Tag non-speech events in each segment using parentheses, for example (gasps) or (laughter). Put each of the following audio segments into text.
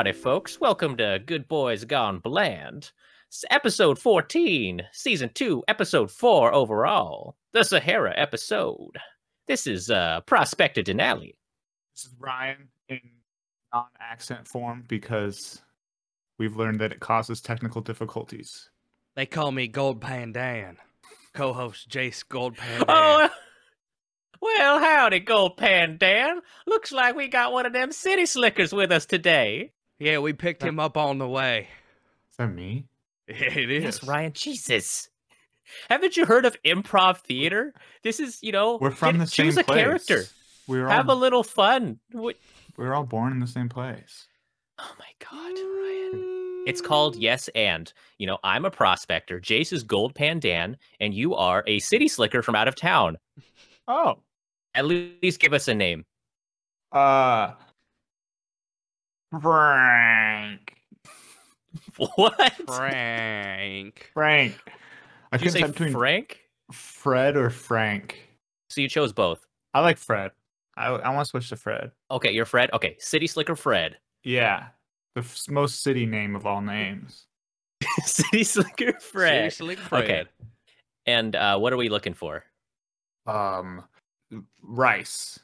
howdy, folks. Welcome to Good Boys Gone Bland. It's episode 14, season 2, episode 4 overall. The Sahara episode. This is uh Prospector Denali. This is Ryan in non-accent form because we've learned that it causes technical difficulties. They call me Gold Pandan. Co-host Jace Gold Pandan. Oh, (laughs) well, howdy, Gold Pan Dan. Looks like we got one of them city slickers with us today. Yeah, we picked him up on the way. Is that me? It is. Yes, Ryan. Jesus. Haven't you heard of improv theater? This is, you know, We're from get- the same choose a place. character. We were Have a little fun. What? we were all born in the same place. Oh my God, Ryan. It's called Yes and. You know, I'm a prospector. Jace is Gold Pandan, and you are a city slicker from out of town. Oh. At least give us a name. Uh Frank. What? Frank. Frank. I Did you couldn't say between Frank? Fred or Frank. So you chose both. I like Fred. I I want to switch to Fred. Okay, you're Fred. Okay, city slicker Fred. Yeah. The f- most city name of all names. (laughs) city slicker Fred. Seriously, Fred. Okay. And uh, what are we looking for? Um Rice.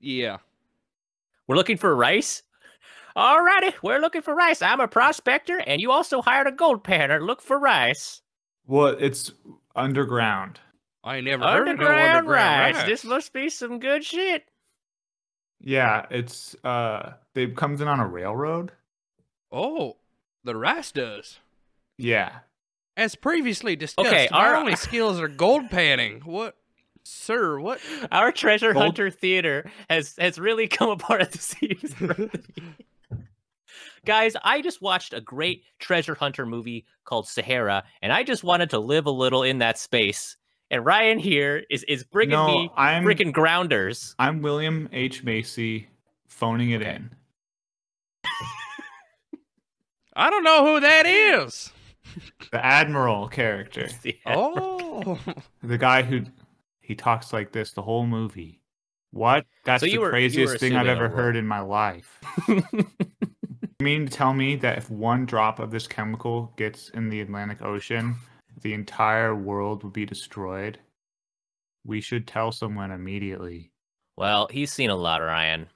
Yeah. We're looking for rice. Alrighty, we're looking for rice. I'm a prospector, and you also hired a gold panner. Look for rice. Well, it's underground. I never heard of no Underground, underground rice. This must be some good shit. Yeah, it's uh they comes in on a railroad. Oh, the rice does. Yeah. As previously discussed, Okay, our- only skills are gold panning. What, sir? What? Our treasure Gold- hunter theater has has really (laughs) come apart at the seams. Guys, I just watched a great treasure hunter movie called Sahara, and I just wanted to live a little in that space. And Ryan here is is bringing no, me I'm freaking grounders. I'm William H Macy phoning it in. I don't know who that is. The admiral character. (laughs) Yeah. Oh, The guy who he talks like this the whole movie. What? That's So the were- craziest thing I've ever heard in my life. (laughs) You mean to tell me that if one drop of this chemical gets in the Atlantic Ocean, the entire world would be destroyed? We should tell someone immediately. Well, he's seen a lot, Ryan.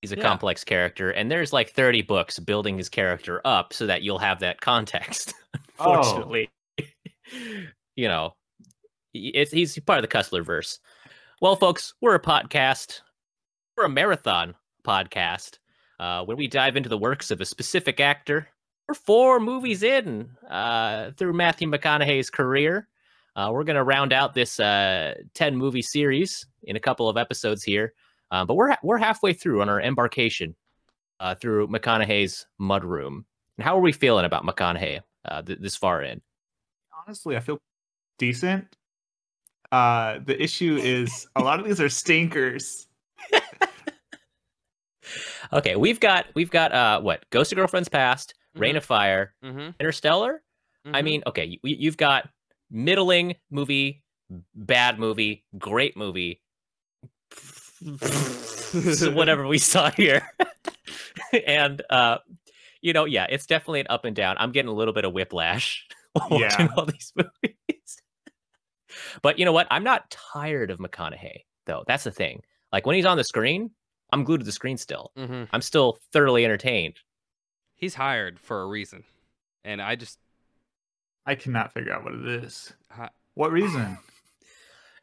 He's a Yeah. complex character, and there's like 30 books building his character up so that you'll have that context. (laughs) Oh. Unfortunately, (laughs) you know, it's, he's part of the Cussler verse. Well, folks, we're a podcast. We're a marathon podcast uh, where we dive into the works of a specific actor. We're four movies in uh, through Matthew McConaughey's career. Uh, we're going to round out this uh, 10 movie series in a couple of episodes here. Uh, but we're we're halfway through on our embarkation uh, through McConaughey's mudroom. And how are we feeling about McConaughey th- this far in? Honestly, I feel decent. The issue is a lot of these are stinkers. Okay, we've got we've got uh what? Ghost of Girlfriend's Past, Rain Mhm. of Fire, mm-hmm. Interstellar. I mean, okay, you, you've got middling movie, bad movie, great movie. (laughs) so whatever we saw here. (laughs) and uh you know, yeah, it's definitely an up and down. I'm getting a little bit of whiplash (laughs) watching Yeah. all these movies. but you know what? I'm not tired of McConaughey, though. That's the thing. Like when he's on the screen, I'm glued to the screen still. hmm I'm still thoroughly entertained. He's hired for a reason, and I just I cannot figure out what it is. hi- What reason? (sighs)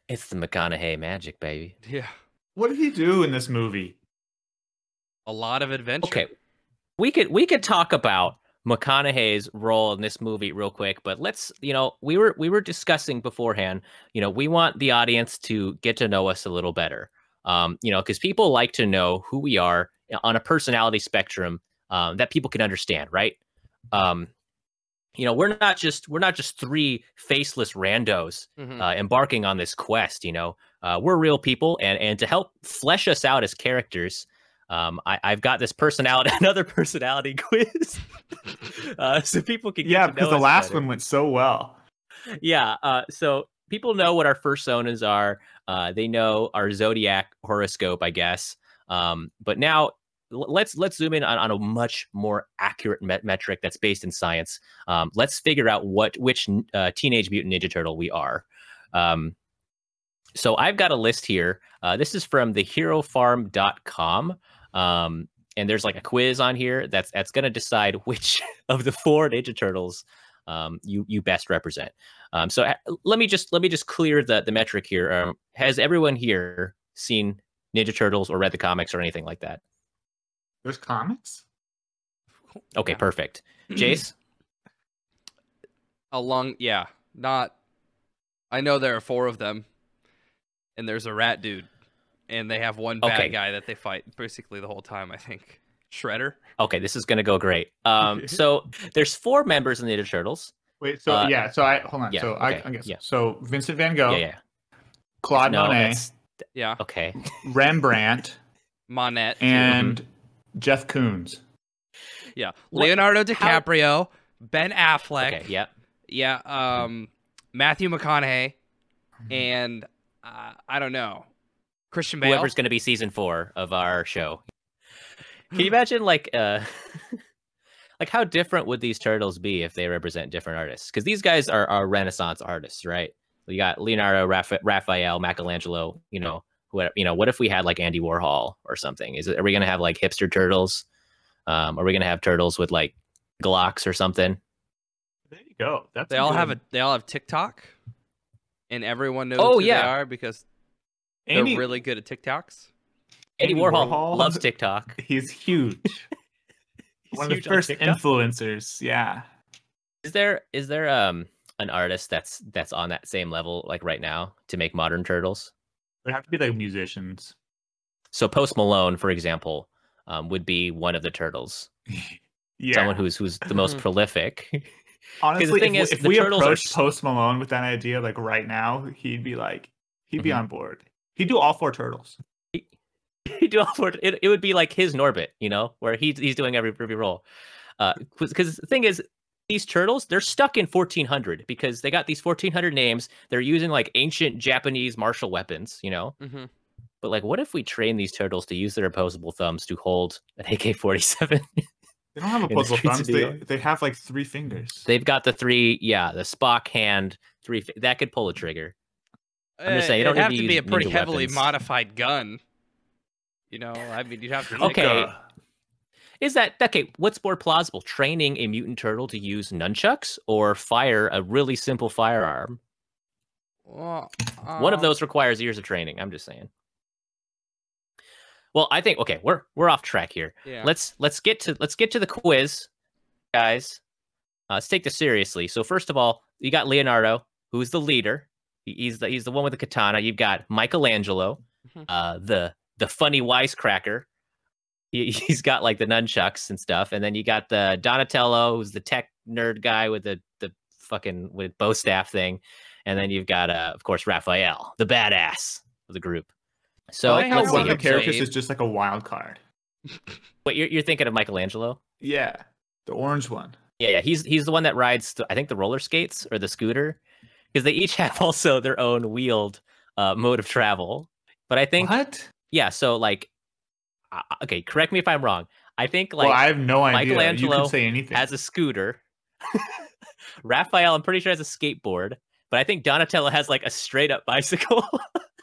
It's the McConaughey magic, baby. yeah, What did he do in this movie? a lot of adventure. Okay, we could we could talk about McConaughey's role in this movie real quick, but let's you know we were we were discussing beforehand. You know, we want the audience to get to know us a little better. Um, you know, because people like to know who we are on a personality spectrum um, that people can understand, right? Um, you know, we're not just we're not just three faceless randos Mhm. uh, embarking on this quest. You know, uh, we're real people, and and to help flesh us out as characters, um, I, I've got this personality, (laughs) another personality (laughs) quiz, (laughs) uh, so people can get Yeah, because the last better. one went so well. Yeah, uh, so people know what our first personas are. Uh, they know our zodiac horoscope, I guess. Um, but now let's let's zoom in on, on a much more accurate met- metric that's based in science. Um, let's figure out what which uh, teenage mutant ninja turtle we are. Um, so I've got a list here. Uh, this is from the herofarm.com. Um, and there's like a quiz on here that's that's going to decide which (laughs) of the four Ninja Turtles um, you you best represent. Um, so let me just let me just clear the the metric here. Um, has everyone here seen Ninja Turtles or read the comics or anything like that? There's comics. Okay, perfect. (clears throat) Jace, Along, yeah, not. I know there are four of them, and there's a rat dude, and they have one bad Okay. guy that they fight basically the whole time. I think Shredder. okay, this is going to go great. Um, (laughs) so there's four members in the Ninja Turtles. Wait, so Uh, yeah, so I hold on. yeah, so okay, I, I guess yeah. so Vincent Van Gogh, Yeah, yeah. Claude No, Monet, Yeah, okay. (laughs) Rembrandt, Monet. and Jeff Koons. yeah, What- Leonardo how- DiCaprio, Ben Affleck. Okay, yeah. Yeah, um, Matthew McConaughey, Mm-hmm. and uh, I don't know, Christian Bale. Whoever's going to be season four of our show. Can you imagine like uh (laughs) like how different would these turtles be if they represent different artists? Because these guys are, are Renaissance artists, right? You got Leonardo, Rapha- Raphael, Michelangelo. You know, what you know? What if we had like Andy Warhol or something? Is it? Are we gonna have like hipster turtles? Um, are we gonna have turtles with like Glocks or something? There you go. That's They a all have a they all have TikTok, and everyone knows Oh, who yeah. they are because they're really good at TikToks. Andy, Andy Warhol, Warhol? loves TikTok. (laughs) He's huge. He's One of the huge on first influencers. Yeah. Is there is there um an artist that's that's on that same level like right now to make modern turtles? Would have to be like musicians. So Post Malone, for example, um, would be one of the turtles. (laughs) Yeah. Someone who's who's the most (laughs) prolific. Honestly, the thing if, is, if the we Turtles are approached s- Post Malone with that idea, like right now, he'd be like, he'd be Mhm. on board. He'd do all four turtles. (laughs) Do all four- it, it would be like his Norbit, you know, where he's he's doing every every role. Because the thing is, these turtles they're stuck in 1400 because they got these 1400 names. They're using like ancient Japanese martial weapons, you know. Mm-hmm. But like, what if we train these turtles to use their opposable thumbs to hold an AK-47? (laughs) They don't have opposable of thumbs. They, they have like three fingers. They've got the three, yeah, the Spock hand, three that could pull a trigger. I'm just saying, you it'd don't have to to be a pretty heavily weapons. modified gun. You know, I mean, you'd have to. Okay. Like, uh, Is that okay? What's more plausible, training a mutant turtle to use nunchucks or fire a really simple firearm? Well, One of um, those requires years of training. I'm just saying. Well, I think okay, we're we're off track here. Yeah. Let's let's get to let's get to the quiz, guys. Uh, let's take this seriously. So first of all, you got Leonardo, who's the leader. He- He's the he's the one with the katana. You've got Michelangelo, Mhm. uh, the the funny wisecracker. He, (laughs) he's got like the nunchucks and stuff, and then you got the Donatello, who's the tech nerd guy with the the fucking with bow staff thing, and then you've got uh, of course Raphael, the badass of the group. So I like one of the characters is just like a wild card. (laughs) Wait, you're, you're thinking of Michelangelo? Yeah, the orange one. Yeah, yeah. He's he's the one that rides, the, I think, the roller skates or the scooter, because they each (laughs) have also their own wheeled uh, mode of travel. But I think, what? Yeah. So like, uh, okay, correct me if I'm wrong. I think like well, I have no idea. You Michelangelo can say anything. has a scooter. (laughs) Raphael, I'm pretty sure has a skateboard, but I think Donatello has like a straight up bicycle,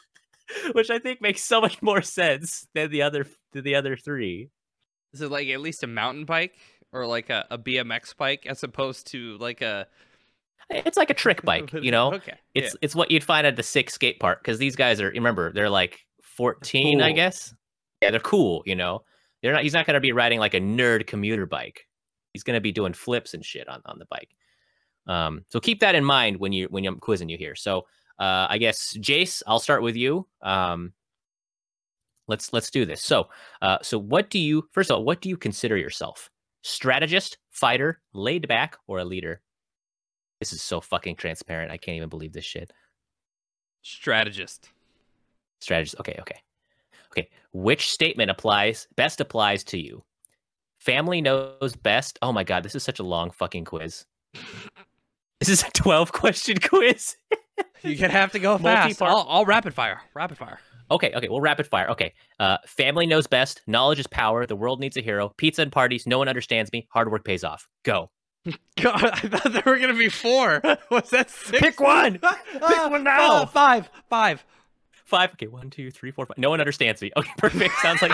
(laughs) which I think makes so much more sense than the other than the other three. Is it like at least a mountain bike or like a, a BMX bike as opposed to like a It's like a trick bike, (laughs) you know. Okay. It's it's what you'd find at the six skate park because these guys are remember they're like 14, I guess. Yeah, they're cool, you know. They're not he's not gonna be riding like a nerd commuter bike. He's gonna be doing flips and shit on, on the bike. Um, so keep that in mind when you when I'm quizzing you here. So uh I guess Jace, I'll start with you. Um let's let's do this. So uh so what do you first of all, what do you consider yourself? Strategist, fighter, laid back, or a leader? This is so fucking transparent. I can't even believe this shit. strategist. Strategist. Okay, okay. Okay. Which statement applies best applies to you? Family knows best. Oh my god, this is such a long fucking quiz. (laughs) This is a 12 question (laughs) quiz. You're gonna have to go fast. Multi-part- I'll, I'll rapid fire. Rapid fire. Okay, okay, well, rapid fire. Okay, uh, family knows best. Knowledge is power. The world needs a hero. Pizza and parties. No one understands me. Hard work pays off. Go. (laughs) God, I thought there were gonna be four. Was that six? Pick one. Pick one now. five. Five. Five. Okay, one, two, three, four, five. No one understands me. (laughs) Okay, perfect. Sounds like.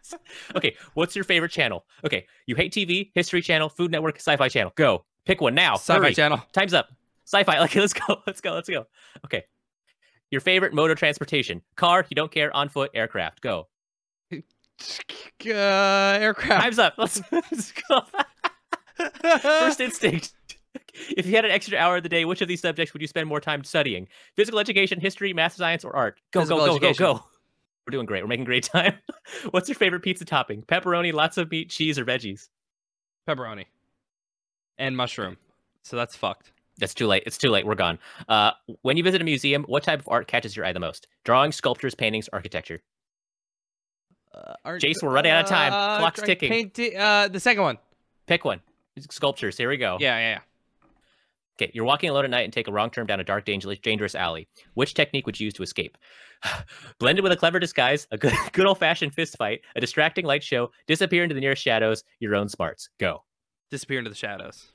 (laughs) okay, what's your favorite channel? Okay, you hate TV, History Channel, Food Network, Sci-Fi Channel. Go. Pick one now. Sci-fi Hurry. channel. Time's up. Sci-fi. (laughs) Okay, let's go. Let's go. Let's go. Okay. Your favorite mode of transportation? Car. You don't care. On foot. Aircraft. Go. Uh, aircraft. Time's up. Let's, let's go. First instinct. If you had an extra hour of the day, which of these subjects would you spend more time studying? Physical education, history, math, science, or art? Go, Physical go, go, education. go, go. (laughs) We're doing great. We're making great time. (laughs) What's your favorite pizza topping? Pepperoni, lots of meat, cheese, or veggies? Pepperoni. And mushroom. So that's fucked. That's too late. It's too late. We're gone. Uh, when you visit a museum, what type of art catches your eye the most? Drawings, sculptures, paintings, architecture. Uh, art- Jace, we're running out of time. uh, Clock's ticking. painti- uh, the second one. Pick one. Sculptures. Here we go. Yeah, yeah, yeah. Okay, you're walking alone at night and take a wrong turn down a dark, dangerous, alley. Which technique would you use to escape? (sighs) Blended with a clever disguise, a good, (laughs) good old-fashioned fist fight, a distracting light show, disappear into the nearest shadows, your own smarts. Go. Disappear into the shadows.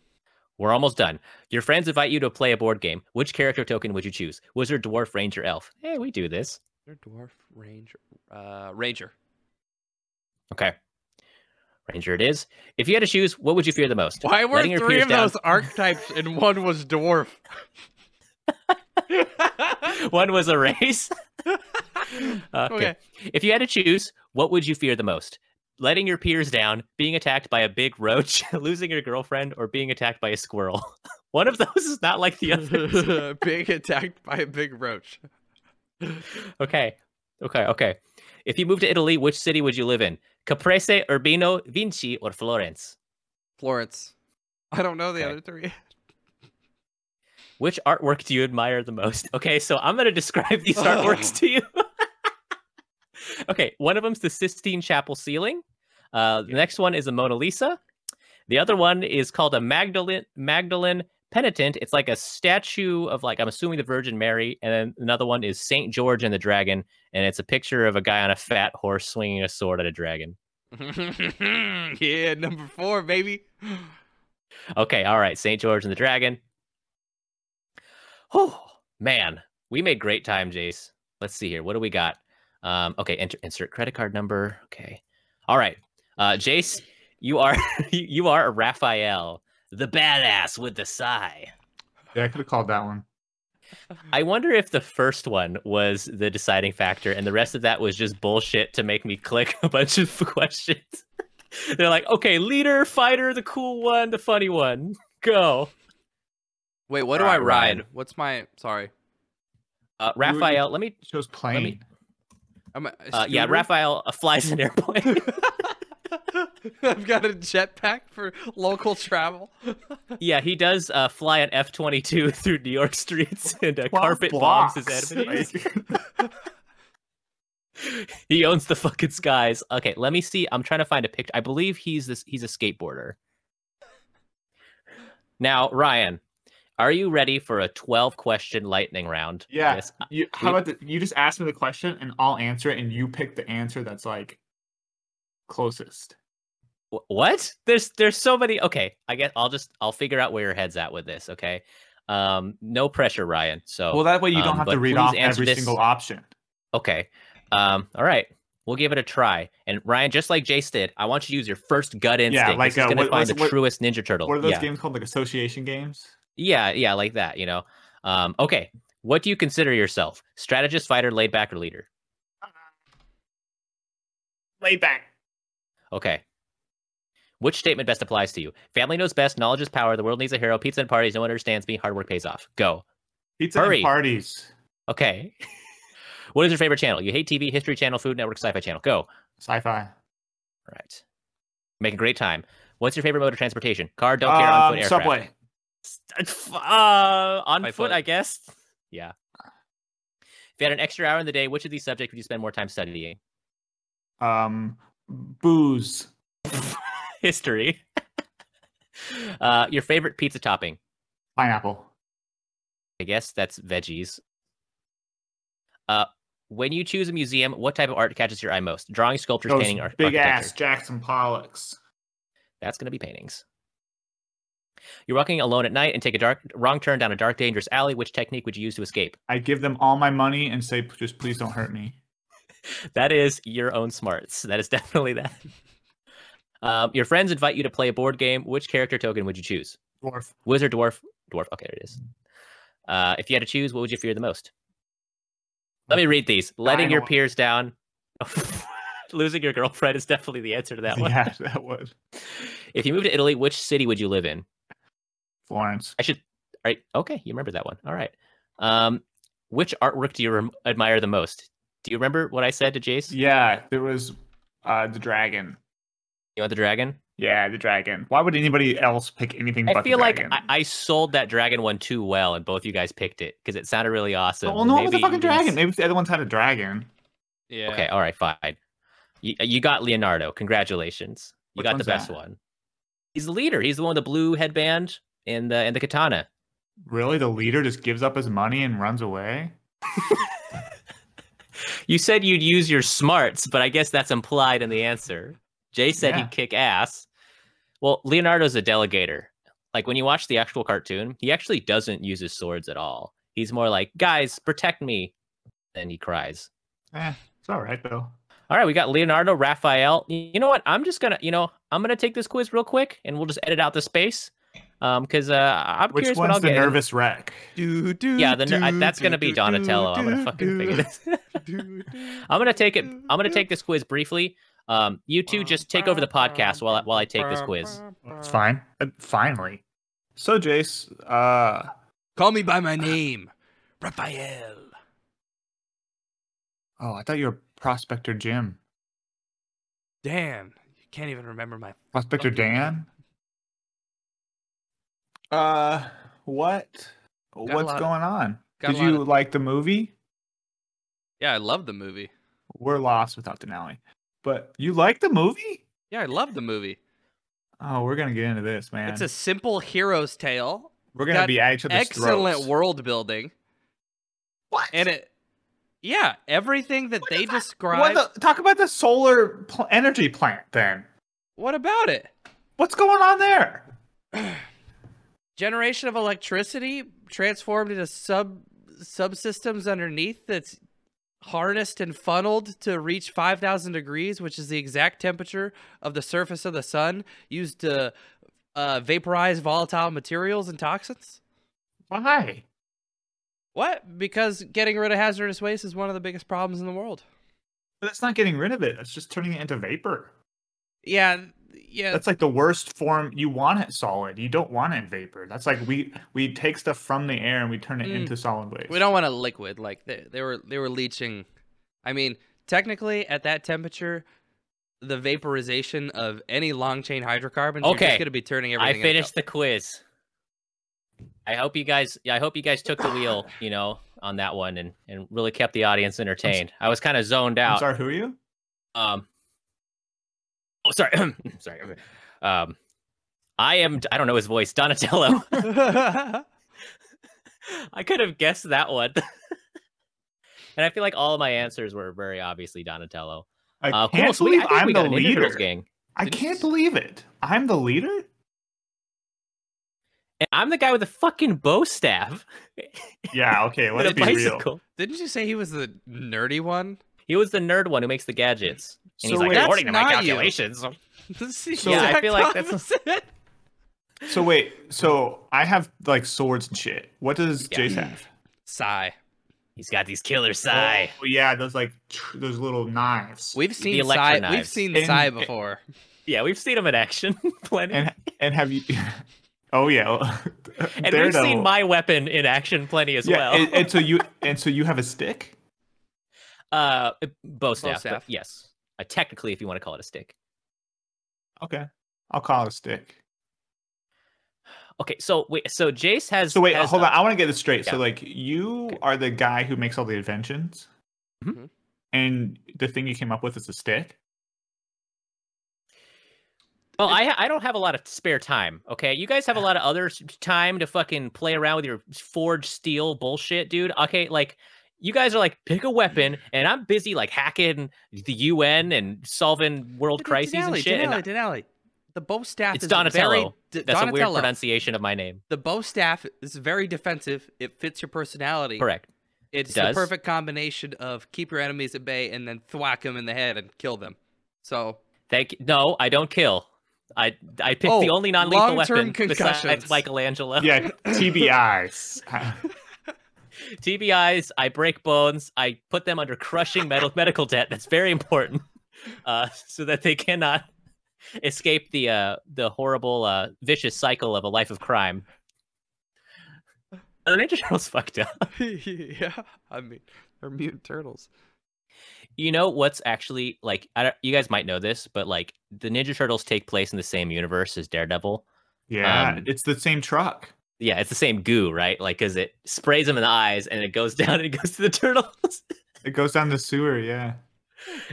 We're almost done. Your friends invite you to play a board game. Which character token would you choose? Wizard, dwarf, ranger, elf? Hey, we do this. Dwarf ranger. Uh, ranger. Okay. Ranger it is. If you had to choose, what would you fear the most? Why were Letting three of down- those archetypes and one was dwarf? (laughs) One was a race. (laughs) okay. Okay. If you had to choose, what would you fear the most? Letting your peers down, being attacked by a big roach, (laughs) losing your girlfriend, or being attacked by a squirrel? One of those is not like the other. Being attacked by a big roach. okay. Okay. Okay. If you moved to Italy, which city would you live in? Caprese, Urbino, Vinci, or Florence? Florence. I don't know the Okay. other three. (laughs) Which artwork do you admire the most? Okay, so I'm going to describe these artworks to you. (laughs) okay, one of them's the Sistine Chapel ceiling. Uh, the next one is a Mona Lisa. The other one is called a Magdalene Magdalene Penitent. It's like a statue of like I'm assuming the Virgin Mary, and then another one is Saint George and the Dragon, and it's a picture of a guy on a fat horse swinging a sword at a dragon. (laughs) yeah, number four, baby. Okay, all right, Saint George and the Dragon. Oh man, we made great time, Jace. Let's see here. What do we got? Um, okay, enter, insert credit card number. Okay, all right, uh, Jace, you are (laughs) you are a Raphael, the badass with the sai. Yeah, I could have called that one. I wonder if the first one was the deciding factor, and the rest of that was just bullshit to make me click (laughs) a bunch of questions. (laughs) They're like, okay, leader, fighter, the cool one, the funny one, go. Wait, what do All I right, ride? Ryan. What's my sorry? Uh, You were- you- Raphael, let me It shows plane. I'm a Uh, yeah. Raphael uh, flies (laughs) an airplane. (laughs) I've got a jetpack for local travel. (laughs) yeah, he does uh, fly an F twenty two (laughs) through New York streets and uh, Twelve carpet bombs his blocks. enemies. he owns the fucking skies. Okay, let me see. I'm trying to find a picture. I believe he's this. He's a skateboarder. Now, Ryan, are you ready for a 12 question lightning round? Yeah. Yes. You, how about the, you just ask me the question and I'll answer it, and you pick the answer that's like closest. Wh- What? There's there's so many. Okay, I guess I'll just I'll figure out where your head's at with this. Okay. Um, no pressure, Ryan. So Well, that way you don't um, have to read please off answer every this- single option. Okay. Um, all right. We'll give it a try. And Ryan, just like Jace did, I want you to use your first gut instinct. Yeah, like, this is uh, gonna what- find the what- truest Ninja Turtle. What are those yeah. games called? Like association games? yeah, yeah, like that. You know. Um, okay. What do you consider yourself? Strategist, fighter, laid back, or leader? Laid back. Okay. Which statement best applies to you? Family knows best. Knowledge is power. The world needs a hero. Pizza and parties. No one understands me. Hard work pays off. Go. Pizza Hurry. and parties. Okay. (laughs) what is your favorite channel? You hate TV, History Channel, Food Network, Sci-Fi Channel. Go. Sci-fi. All right. Making great time. What's your favorite mode of transportation? Car, don't care, on Um, foot, aircraft. subway. Uh, on foot, foot. I guess. Yeah. If you had an extra hour in the day, which of these subjects would you spend more time studying? Um, booze. (laughs) History. uh, your favorite pizza topping? Pineapple. I guess that's veggies. Uh, when you choose a museum, what type of art catches your eye most? Drawing, sculptures, Those painting, or big ass Jackson Pollocks. That's going to be paintings. You're walking alone at night and take a dark wrong turn down a dark, dangerous alley. Which technique would you use to escape? I give them all my money and say, just please don't hurt me. (laughs) That is your own smarts. That is definitely that. Um, your friends invite you to play a board game. Which character token would you choose? Dwarf. Wizard, dwarf, dwarf. Okay, there it is. Uh, if you had to choose, what would you fear the most? Let me read these. Letting your peers down. (laughs) Losing your girlfriend is definitely the answer to that one. Yeah, that would. (laughs) If you move to Italy, which city would you live in? Florence. I should. Right. Okay, you remember that one. All right. Um, which artwork do you rem- admire the most? Do you remember what I said to Jace? Yeah, there was uh the dragon. You want the dragon? Yeah, the dragon. Why would anybody else pick anything but I feel the like? I, I sold that dragon one too well, and both you guys picked it because it sounded really awesome. well, no one was a fucking dragon. s- Maybe the other ones had a dragon. Yeah. Okay, all right, fine. You, you got Leonardo. Congratulations. You Which got the best that? one. He's the leader. He's the one with the blue headband and the and the katana. Really, the leader just gives up his money and runs away? (laughs) You said you'd use your smarts, but I guess that's implied in the answer. Jay said Yeah. he'd kick ass. Well, Leonardo's a delegator. Like when you watch the actual cartoon, he actually doesn't use his swords at all. He's more like, guys, protect me. And he cries. Eh, it's all right though. All right, we got Leonardo, Raphael. You know what? I'm just gonna, you know, I'm gonna take this quiz real quick, and we'll just edit out the space, um, because uh, I'm Which curious what one's I'll the get. nervous wreck? Do, do, Yeah, the ner- I- do, that's gonna do, be do, Donatello. I'm gonna fucking do, figure this. do, do, (laughs) I'm gonna take it. I'm gonna take this quiz briefly. Um, you two just take over the podcast while I, while I take this quiz. It's fine. Uh, finally. So, Jace, uh, Call me by my name, Raphael. oh, I thought you were Prospector Jim. Dan, you can't even remember my. Prospector Dan? name. Uh, what? a What's lot- going on? Did you of- like the movie? Yeah, I love the movie. We're lost without Denali. But you like the movie? Yeah, I love the movie. Oh, we're gonna get into this, man. It's a simple hero's tale. we're gonna got be at each other's Excellent throats. world building, What? and it. Yeah, everything that they describe. the, talk about the solar pl- energy plant then. What about it? What's going on there? (clears throat) Generation of electricity transformed into sub subsystems underneath that's harnessed and funneled to reach 5000 degrees which is the exact temperature of the surface of the sun used to uh, vaporize volatile materials and toxins Why? what because getting rid of hazardous waste is one of the biggest problems in the world But that's not getting rid of it. That's just turning it into vapor. yeah yeah That's like the worst form. You want it solid. You don't want it vapor. That's like we we take stuff from the air and we turn it Mm. into solid waste. we don't want a liquid like they, they were they were leaching i mean technically at that temperature the vaporization of any long chain hydrocarbons you're Okay, just going to be turning I everything into- finished the quiz. I hope you guys. Yeah, I hope you guys took the wheel. (sighs) You know, on that one and and really kept the audience entertained. I was kind of zoned I'm out. sorry, who are you? Um. Oh, sorry. (clears throat) sorry. Um. I am. I don't know his voice. Donatello. (laughs) (laughs) I could have guessed that one. (laughs) and I feel like all of my answers were very obviously Donatello. I Uh, can't cool. So we, believe I I'm the got an Ninja Turtles leader. gang. I Didn't can't you- believe it. I'm the leader. And I'm the guy with the fucking bow staff. Yeah. Okay. Let's a be real. didn't you say he was the nerdy one He was the nerd one who makes the gadgets. And he's So like, wait- according to my That's not you. calculations. (laughs) So- Yeah, I feel like that's- opposite. (laughs) So wait. So I have like swords and shit. What does Yeah. Jace have? Sai. He's got these killer sai. Oh yeah, those like tr- those little knives. We've seen electro Psy. We've knives. seen And- Psy before. Yeah, we've seen him in action (laughs) plenty. and and have you? Oh yeah. And we've seen my weapon in action plenty as yeah, well. and, and so you and so you have a stick. uh, bow staff. but staff. yes, uh, technically, if you want to call it a stick. Okay, I'll call it a stick. Okay, so wait, so Jace has. So wait, has, hold uh, on. I want to get this straight. So like you Okay. are the guy who makes all the inventions, Mhm. and the thing you came up with is a stick. Well, I I don't have a lot of spare time. Okay, you guys have a lot of other time to fucking play around with your forged steel bullshit, dude. Okay, like you guys are like pick a weapon, and I'm busy like hacking the UN and solving world Denali, crises and shit. and Denali, I- Denali. The bow staff it's is very Donatello. d- That's a weird pronunciation of my name. The bow staff is very defensive. It fits your personality. Correct. It's It the does. perfect combination of keep your enemies at bay and then thwack them in the head and kill them. So Thank you. No, I don't kill. I I picked the Oh, only non-lethal long-term weapon besides concussions. Michelangelo. Yeah, TBIs. (laughs) (laughs) TBIs. I break bones. I put them under crushing metal (laughs) medical debt. That's very important, uh, so that they cannot escape the uh, the horrible uh, vicious cycle of a life of crime. The Ninja Turtles fucked up. (laughs) yeah, I mean they're mutant turtles. You know what's actually like? I don't, you guys might know this, but like the Ninja Turtles take place in the same universe as Daredevil. yeah, Um, it's the same truck. Yeah, it's the same goo, right? Like, cause it sprays them in the eyes and it goes (laughs) down and it goes to the turtles. It goes down the sewer. Yeah.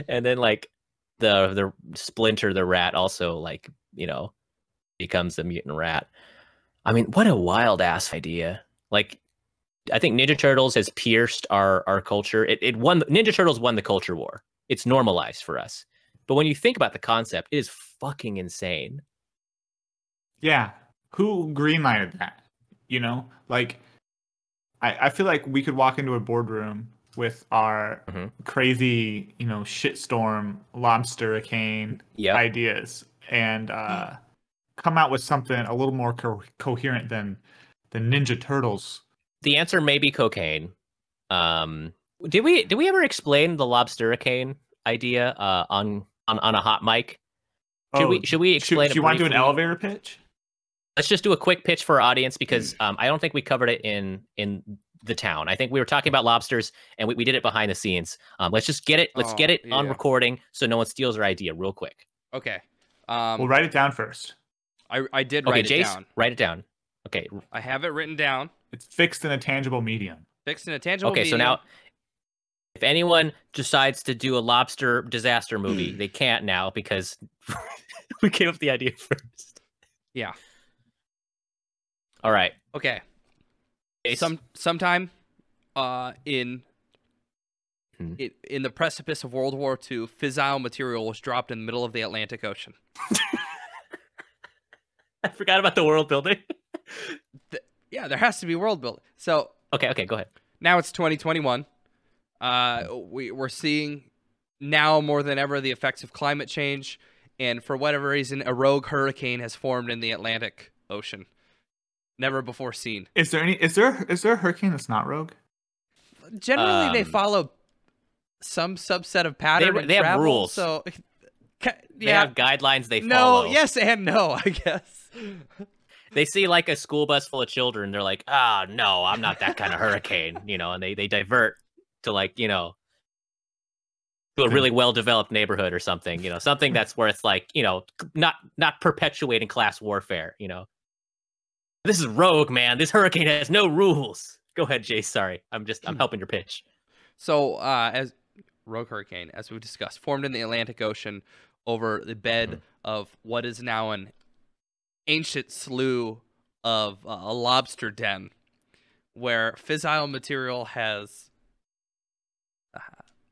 and then like the the splinter the rat also like you know becomes a mutant rat i mean what a wild ass idea like i think ninja turtles has pierced our our culture it, it won ninja turtles won the culture war it's normalized for us but when you think about the concept it is fucking insane Yeah. Who greenlighted that? You know, like I, I feel like we could walk into a boardroom with our Mhm. crazy, you know, shitstorm lobster cane yeah ideas and uh, come out with something a little more co- coherent than the Ninja Turtles. the answer may be cocaine um did we did we ever explain the lobstericane idea uh on on on a hot mic should we should we Oh, should, explain should you want to do an elevator pitch? Let's just do a quick pitch for our audience because um, I don't think we covered it in in the town. I think we were talking about lobsters and we, we did it behind the scenes. Um, let's just get it. Let's Oh, get it on recording so no one steals our idea real quick. Okay. Um, we'll write it down first. I I did Okay, write it Jace, down. write it down. Okay. I have it written down. It's fixed in a tangible medium. Fixed in a tangible. Okay. So now, if anyone decides to do a lobster disaster movie, (clears throat) they can't now because (laughs) we came up with the idea first. Yeah. All right. Okay. Jace, Some sometime uh in Hmm. in, in the precipice of World War II, fissile material was dropped in the middle of the Atlantic Ocean. (laughs) I forgot about the world building. (laughs) Yeah, there has to be world building. So okay. Okay. Go ahead. now it's 2021. Uh, we we're seeing now more than ever the effects of climate change, and for whatever reason, a rogue hurricane has formed in the Atlantic Ocean, never before seen. Is there any? Is there? Is there a hurricane that's not rogue? Generally, they Um, follow some subset of pattern. re- and they have rules. So, (laughs) ca- They have guidelines they no, follow. yes and no, (laughs) I guess. they see like a school bus full of children they're like ah no i'm not that kind of hurricane (laughs) you know and they they divert to like you know to a really well developed neighborhood or something you know something that's worth like you know not not perpetuating class warfare you know this is rogue man. This hurricane has no rules. Go ahead jay. Sorry. I'm just i'm helping your pitch. So, uh, as rogue hurricane, as we've discussed, formed in the Atlantic Ocean over the bed Mhm. of what is now an ancient slough of uh, a lobster den, where fissile material has, uh,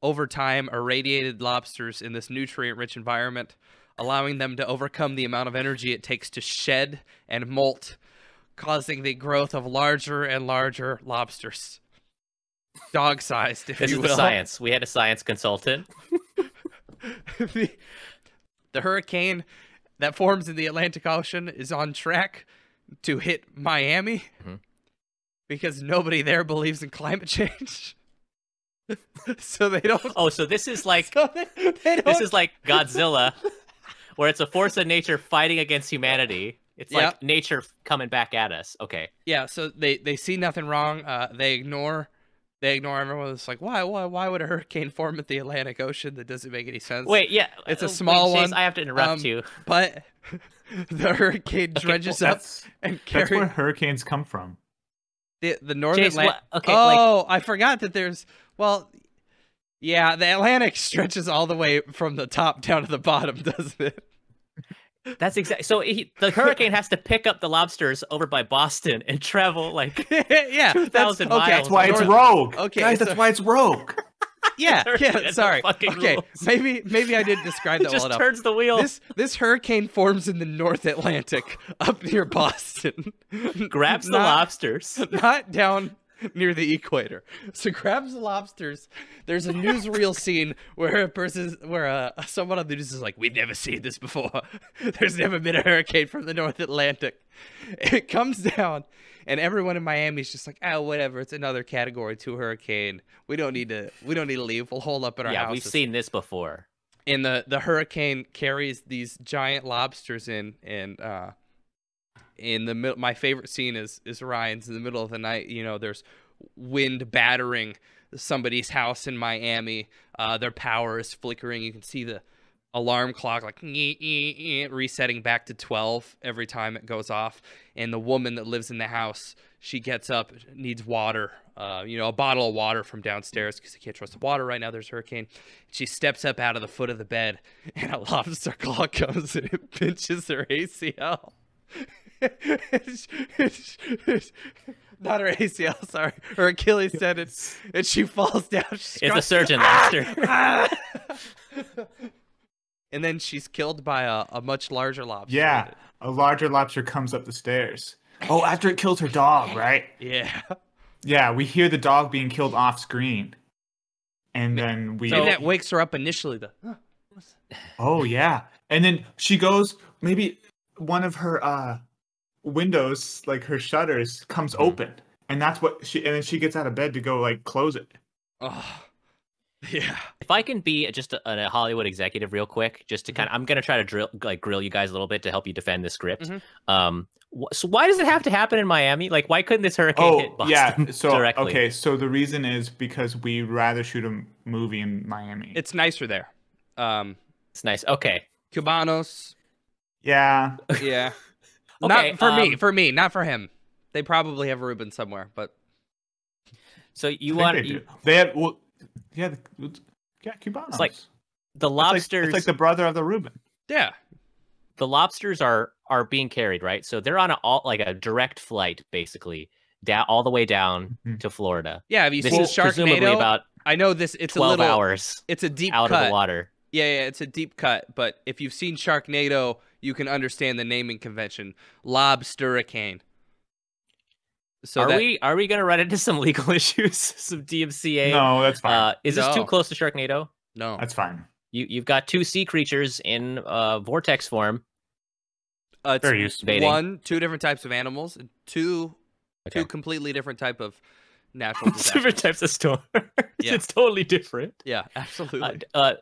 over time, irradiated lobsters in this nutrient-rich environment, allowing them to overcome the amount of energy it takes to shed and molt, causing the growth of larger and larger lobsters. Dog-sized, if this you is will. the science we had a science consultant (laughs) the, the hurricane that forms in the Atlantic Ocean is on track to hit Miami Mhm. because nobody there believes in climate change. (laughs) so they don't. oh so this is like (laughs) so they, they this is like Godzilla, where it's a force of nature fighting against humanity. It's like nature coming back at us. Okay. yeah. So they they see nothing wrong. Uh, they ignore. They ignore everyone. It's like why why why would a hurricane form at the Atlantic Ocean? That doesn't make any sense. Wait, yeah. It's a uh, wait, small Chase, one. I have to interrupt Um, you. but (laughs) the hurricane Okay, dredges Well, up that's and that's where hurricanes come from. the the northern Chase, Atlantic. what- okay, like oh, I forgot that there's well, yeah, the Atlantic (laughs) stretches all the way from the top down to the bottom, (laughs) doesn't it? That's exactly. So he, the hurricane has to pick up the lobsters over by Boston and travel like (laughs) yeah, two thousand miles. okay, That's why it's rogue. okay, Guys, so- that's why it's rogue. (laughs) yeah, yeah. Sorry. Okay, rules. maybe maybe I didn't describe (laughs) He that well just enough. turns the wheel, This this hurricane forms in the North Atlantic, up near Boston. grabs the lobsters. not down (laughs) near the equator. So grabs the lobsters. There's a newsreel scene where a person, where uh, someone on the news is like, "We've never seen this before. (laughs) There's never been a hurricane from the North Atlantic." (laughs) It comes down, and everyone in Miami is just like, "Oh, whatever. It's another Category Two hurricane. We don't need to. We don't need to leave. We'll hold up in our Yeah, houses." we've seen this before. and the the hurricane carries these giant lobsters in and uh in the middle my favorite scene is is ryan's in the middle of the night you know there's wind battering somebody's house in miami uh their power is flickering you can see the alarm clock like resetting back to 12 every time it goes off and the woman that lives in the house she gets up needs water uh, you know a bottle of water from downstairs because you can't trust the water right now there's a hurricane she steps up out of the foot of the bed and a lobster claw comes and it pinches her acl (laughs) not her acl sorry her achilles tendon and she falls down She's It's a crying, surgeon lobster. (laughs) and then she's killed by a, a much larger lobster Yeah, a larger lobster comes up the stairs. Oh, after it kills her dog, right? yeah Yeah, we hear the dog being killed off screen, and then we. Maybe that wakes her up initially. The (gasps) Oh yeah, and then she goes. Maybe one of her uh windows, like her shutters, comes Mhm. open, and that's what she. And then she gets out of bed to go like close it. oh, (laughs) yeah. if I can be just a, a Hollywood executive real quick, just Mm-hmm. to kind of, I'm gonna try to drill, like grill you guys a little bit to help you defend the script. Mhm. Um, wh- so why does it have to happen in Miami? Like, why couldn't this hurricane hit Oh Boston yeah, (laughs) so directly? okay, so the reason is because we rather shoot a movie in Miami. It's nicer there. Um, It's nice. Okay, Cubanos. yeah, Yeah. Okay, not for me. um, For me, not for him. They probably have Reuben somewhere, but so you think want they you. They have well, yeah, the, yeah, Cubanos. like the It's like- lobsters. It's like the brother of the Reuben. yeah. the lobsters are are being carried right, so they're on a all like a direct flight basically down all the way down Mhm. to Florida. Yeah. Have you This seen is presumably about I know this. It's a 12 little. hours It's a deep out cut. of the water. Yeah, yeah, it's a deep cut. But if you've seen Sharknado, you can understand the naming convention. Lobstericane. So are that, we are we gonna run into some (laughs) legal issues, some DMCA? No, that's fine. Uh, is this too close to Sharknado? No. that's fine. You you've got two sea creatures in uh, vortex form. Uh, it's Very useful. Baiting. one, two different types of animals, two, Okay. two completely different type of (laughs) natural disasters. different types of storms. Yeah. (laughs) It's totally different. Yeah, Uh, absolutely. d- uh,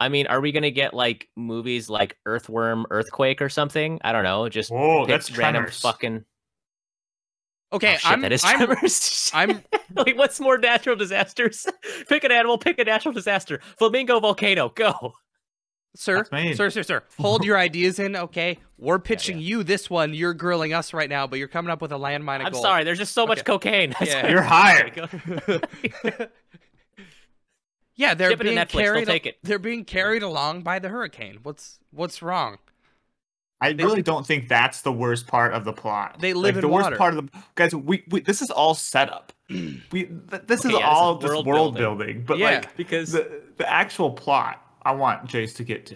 I mean, are we gonna get like movies like Earthworm, Earthquake, or something? I don't know. Just oh, Whoa, that's random Tremors. fucking. okay, oh, shit, I'm, that is I'm, Tremors. (laughs) I'm, like, what's more natural disasters? (laughs) pick an animal. Pick a natural disaster. Flamingo volcano. Go. sir, sir, sir, sir. (laughs) Hold your ideas in, okay? We're pitching you this one. You're grilling us right now, but you're coming up with a landmine of I'm gold. sorry. There's just so much cocaine. Yeah. You're hired. Yeah, they're Ship it being Netflix, carried. take it. They're being carried along by the hurricane. What's what's wrong? I They really live- don't think that's the worst part of the plot. They live like, in the worst part of the guys. We, we this is all setup. (clears throat) we th- this Okay, is yeah, this all is just world world building. building, but Yeah, like because the the actual plot, I want Jace to get to.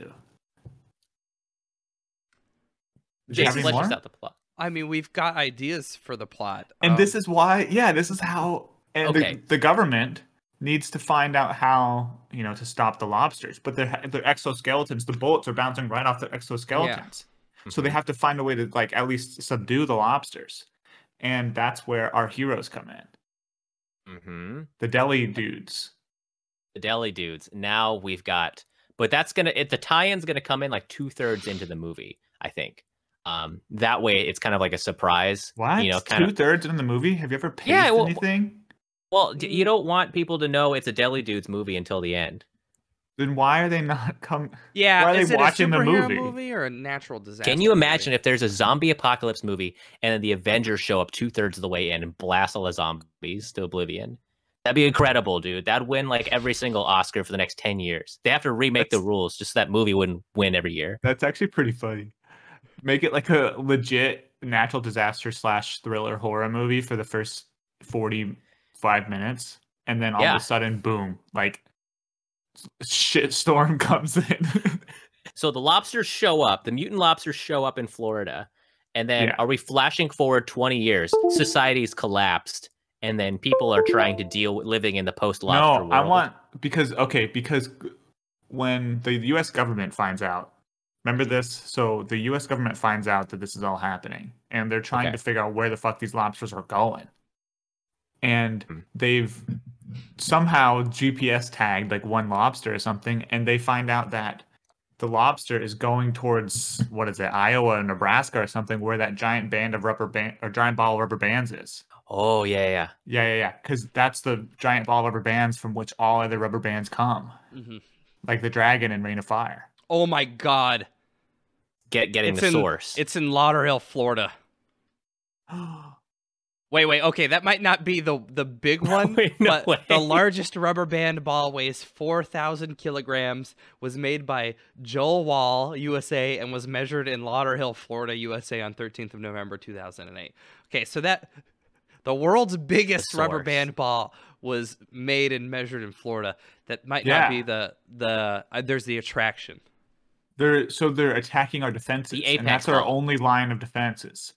Do you have Jason any fletches more? out the plot. I mean, we've got ideas for the plot. And Um, this is why, yeah, this is how. And Okay. the, the government needs to find out how you know to stop the lobsters, but their their exoskeletons, the bullets are bouncing right off their exoskeletons, so they have to find a way to like at least subdue the lobsters, and that's where our heroes come in, Mm-hmm. the deli dudes. the deli dudes. Now we've got, but that's gonna it. The tie-in's gonna come in like two thirds into the movie, I think. Um, that way it's kind of like a surprise. What? You know, Two thirds in the movie? Have you ever paced Yeah, well, anything? Well, d- you mm. don't want people to know it's a deli dudes movie until the end. Then why are they not come? yeah, why are is they it watching a the superhero movie? or a natural disaster? Can you movie? imagine if there's a zombie apocalypse movie and then the Avengers show up two thirds of the way in and blast all the zombies to oblivion? That'd be incredible, dude. That'd win like every single Oscar for the next 10 years. They have to remake the rules just so that movie wouldn't win every year. That's actually pretty funny. Make it like a legit natural disaster slash thriller horror movie for the first forty five minutes, and then all Yeah. of a sudden, boom! Like shit storm (laughs) comes in. So the lobsters show up, the mutant lobsters show up in Florida. And then Yeah. are we flashing forward 20 years? Society's collapsed. And then people are trying to deal with living in the post lobster no, world. I want because okay, because when the U.S. government finds out, remember this? So the U.S. government finds out that this is all happening, and they're trying Okay. to figure out where the fuck these lobsters are going, and Hmm. they've somehow GPS tagged like one lobster or something, and they find out that the lobster is going towards what is it, Iowa or Nebraska or something, where that giant band of rubber band or giant ball of rubber bands is. Oh, yeah, yeah. Yeah, yeah, yeah. Because that's the giant ball of rubber bands from which all other rubber bands come, Mhm. like the dragon in Reign of Fire. Oh my god. Get getting It's the in- source. It's in Lauderhill, Florida. (gasps) (gasps) Wait, wait. Okay, that might not be the the big one, Wait, no but the (laughs) largest rubber band ball weighs four thousand kilograms. Was made by Joel Waul, USA, and was measured in Lauderhill, Florida, USA, on thirteenth of November, two thousand and eight. Okay, so that the world's biggest rubber band ball was made and measured in Florida. That might Yeah. not be the the. Uh, there's the attraction. they're so they're attacking our defenses, and apex that's our only line of defenses.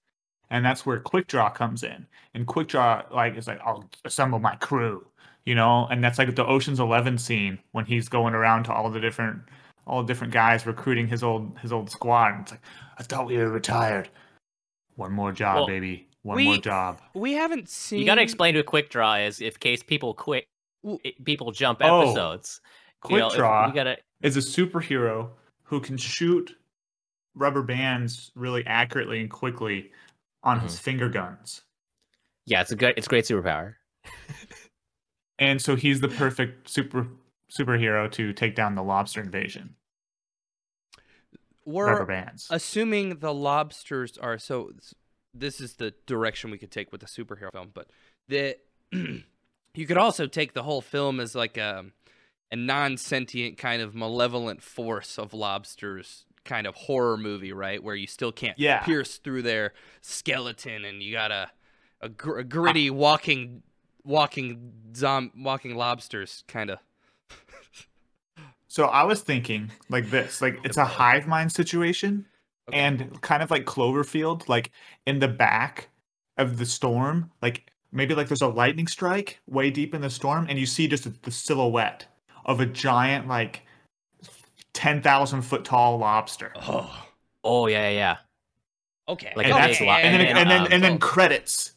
And that's where quick draw comes in. And quick draw, like, is like, I'll assemble my crew, you know. And that's like the Ocean's Eleven scene when he's going around to all the different, all the different guys recruiting his old his old squad. And it's like, I thought we were retired. One more job, Well, baby. One we- more job. We haven't seen. you got to explain to a quick draw is if case people quit, people jump Oh, episodes. You Quick know, draw gotta. is a superhero who can shoot rubber bands really accurately and quickly on mm-hmm. his finger guns. Yeah, it's a good. It's a great superpower. And so he's the (laughs) perfect super superhero to take down the lobster invasion. We're rubber bands. assuming the lobsters are so this is the direction we could take with a superhero film but the (clears throat) you could also take the whole film as like a a non-sentient kind of malevolent force of lobsters kind of horror movie right where you still can't Yeah. pierce through their skeleton and you got a a, gr- a gritty walking walking zom walking lobsters kind of So I was thinking like this, like it's a hive mind situation Okay. and kind of like Cloverfield, like in the back of the storm, like maybe like there's a lightning strike way deep in the storm and you see just the silhouette of a giant like 10,000 foot tall lobster. oh Oh yeah, yeah, yeah. okay Like and, okay, that's, big and then and and then, then um, and then credits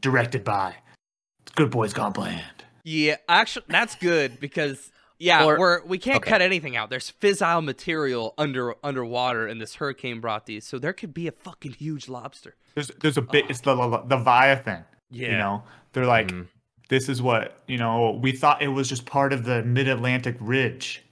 directed by Good Boys Gone Bland. Yeah, actually, that's good because yeah, Or- we're we can't okay. cut anything out. There's fissile material under underwater, and this hurricane brought these, so there could be a fucking huge lobster. There's there's a bit it's the the Leviathan. Yeah, You know, they're like Mhm. this is what you know. We thought it was just part of the Mid Atlantic Ridge.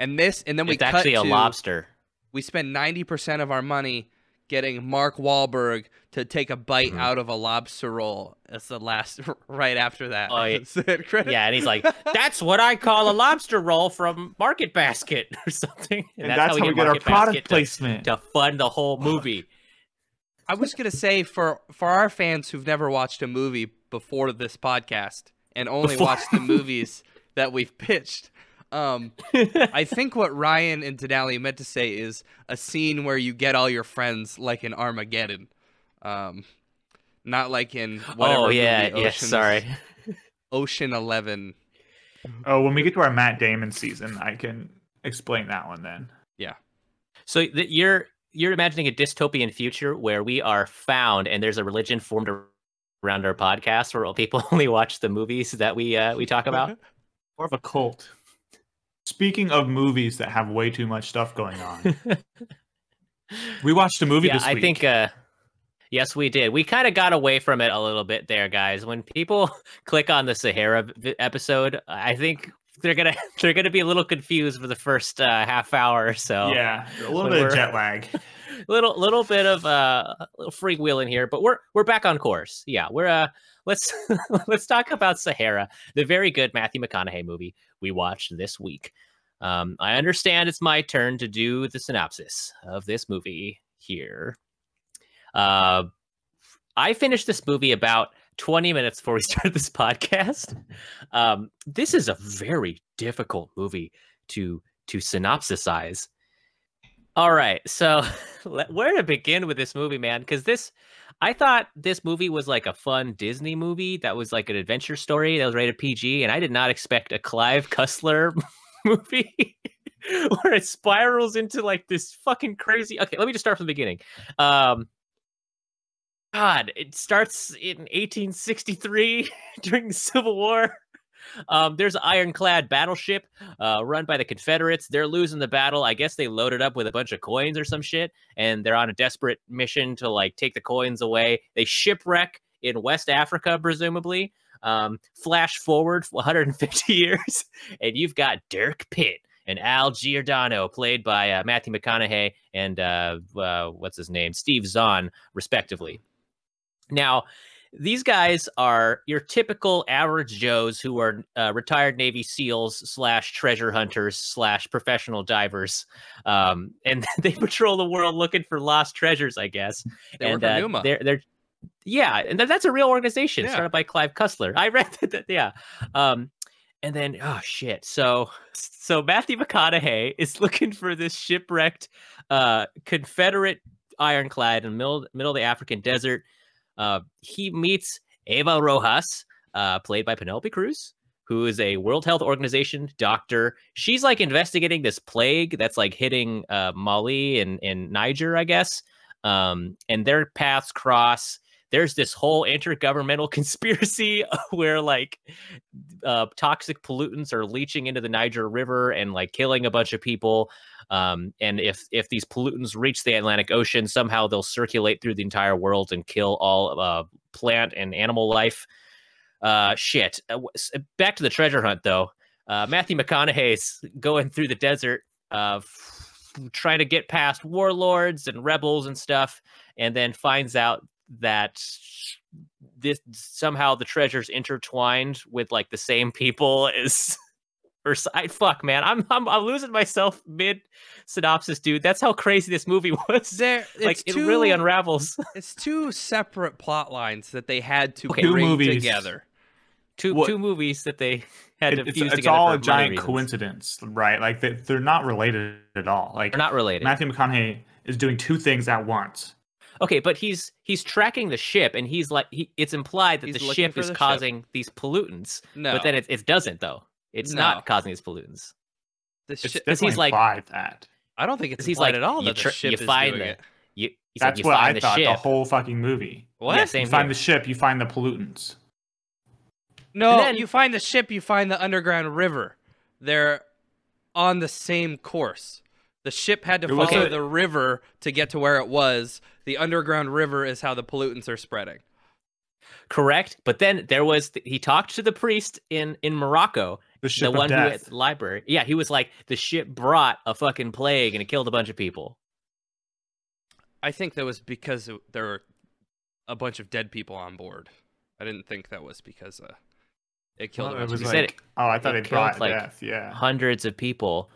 And this, and then we It's cut actually a to- lobster. We spend ninety percent of our money getting Mark Wahlberg to take a bite Mhm. out of a lobster roll. That's the last (laughs) right after that. Oh, yeah. (laughs) Said credit. Yeah, and he's like, "That's what I call a lobster roll from Market Basket (laughs) or something." And, that's, how we get our product Basket to- placement. to fund the whole movie. I was gonna say for for our fans who've never watched a movie before this podcast and only Before- watched the movies that we've pitched. Um, (laughs) I think what Ryan and Denali meant to say is a scene where you get all your friends, like in Armageddon, um, not like in whatever oh yeah, movie, yeah. Sorry. Ocean Eleven. Oh, when we get to our Matt Damon season, I can explain that one then. Yeah. So th- you're you're imagining a dystopian future where we are found and there's a religion formed around our podcast where people (laughs) only watch the movies that we uh, we talk about. (laughs) More of a cult. Speaking of movies that have way too much stuff going on, (laughs) we watched a movie yeah, this I think. Uh, yes, we did. We kind of got away from it a little bit there, guys. When people (laughs) click on the Sahara episode, I think they're gonna (laughs) they're gonna be a little confused for the first uh, half hour or so. yeah, a little bit of jet lag. Little little bit of uh little freewheeling here, but we're we're back on course. Yeah, we're uh let's (laughs) let's talk about Sahara, the very good Matthew McConaughey movie we watched this week. Um, I understand it's my turn to do the synopsis of this movie here. Uh, I finished this movie about 20 minutes before we (laughs) started this podcast. Um, this is a very difficult movie to to synopsisize. All right, so (laughs) where to begin with this movie, man? Because this, I thought this movie was like a fun Disney movie that was like an adventure story that was rated PG, and I did not expect a Clive Cussler (laughs) movie (laughs) where it spirals into like this fucking crazy. Okay, let me just start from the beginning. Um, God, it starts in 1863 during the Civil War. Um, there's an ironclad battleship uh, run by the Confederates. They're losing the battle. I guess they loaded up with a bunch of coins or some shit, and they're on a desperate mission to like take the coins away. They shipwreck in West Africa, presumably. Um, flash forward (laughs) 150 years, and you've got Dirk Pitt and Al Giordino, played by uh, Matthew McConaughey and uh, uh, what's his name, Steve Zahn, respectively. Now, these guys are your typical average Joes who are uh, retired Navy SEALs slash treasure hunters slash professional divers, um, (laughs) and they patrol the world looking for lost treasures, I guess. They and work for uh, NUMA. they're they're yeah, and th- that's a real organization Yeah. started by Clive Cussler. I read that, (laughs) that- yeah. Um, and then oh shit, so so Matthew McConaughey is (laughs) looking for this shipwrecked uh, Confederate ironclad in the middle middle of the African desert. Uh, he meets Eva Rojas, uh, played by Penelope Cruz, who is a World Health Organization doctor. She's like investigating this plague that's like hitting uh, Mali and, Niger, I guess. Um, and their paths cross. There's this whole intergovernmental (laughs) conspiracy where like uh, toxic pollutants are leaching into the Niger River and like killing a bunch of people. Um, and if if these pollutants reach the Atlantic Ocean, somehow they'll circulate through the entire world and kill all uh, plant and animal life. Uh, shit. Uh, back to the treasure hunt, though. Uh, Matthew McConaughey's going through the desert, uh, trying to get past warlords and rebels and stuff, and then finds out that this somehow the treasure's intertwined with like the same people as (laughs) or s- I, fuck man i'm i'm, I'm losing myself mid synopsis dude that's how crazy this movie (laughs) was There, like it's it two, really unravels (laughs) It's two separate plot lines that they had to Okay. Two bring movies. together. two What- two movies that they had to It- it's fuse it's together all for a giant reasons. coincidence, right? Like they, they're not related at all. Like they're not related Matthew McConaughey is doing two things at once. Okay but he's he's tracking the ship and he's like he, it's implied that He's the ship is the ship. causing these pollutants No, but then it, it doesn't though it's No. not causing these pollutants the It's shi- he's like- implied that. I don't think it's he's like, at all you that tr- the ship you is find doing the- it. you he's like, That's you what I the thought ship the whole fucking movie. What? yeah same You find here. the ship, you find the pollutants. No, then- you find the ship, you find the underground river. They're on the same course. The ship had to follow a- the river to get to where it was. The underground river is how the pollutants are spreading. correct but then there was he talked to the priest in in morocco The ship the one of who at the library yeah he was like the ship brought a fucking plague and it killed a bunch of people I think that was because there were a bunch of dead people on board. I didn't think that was because uh, it killed Well, a it was of You people. oh, I thought it it, killed, brought like, death. Yeah. hundreds of people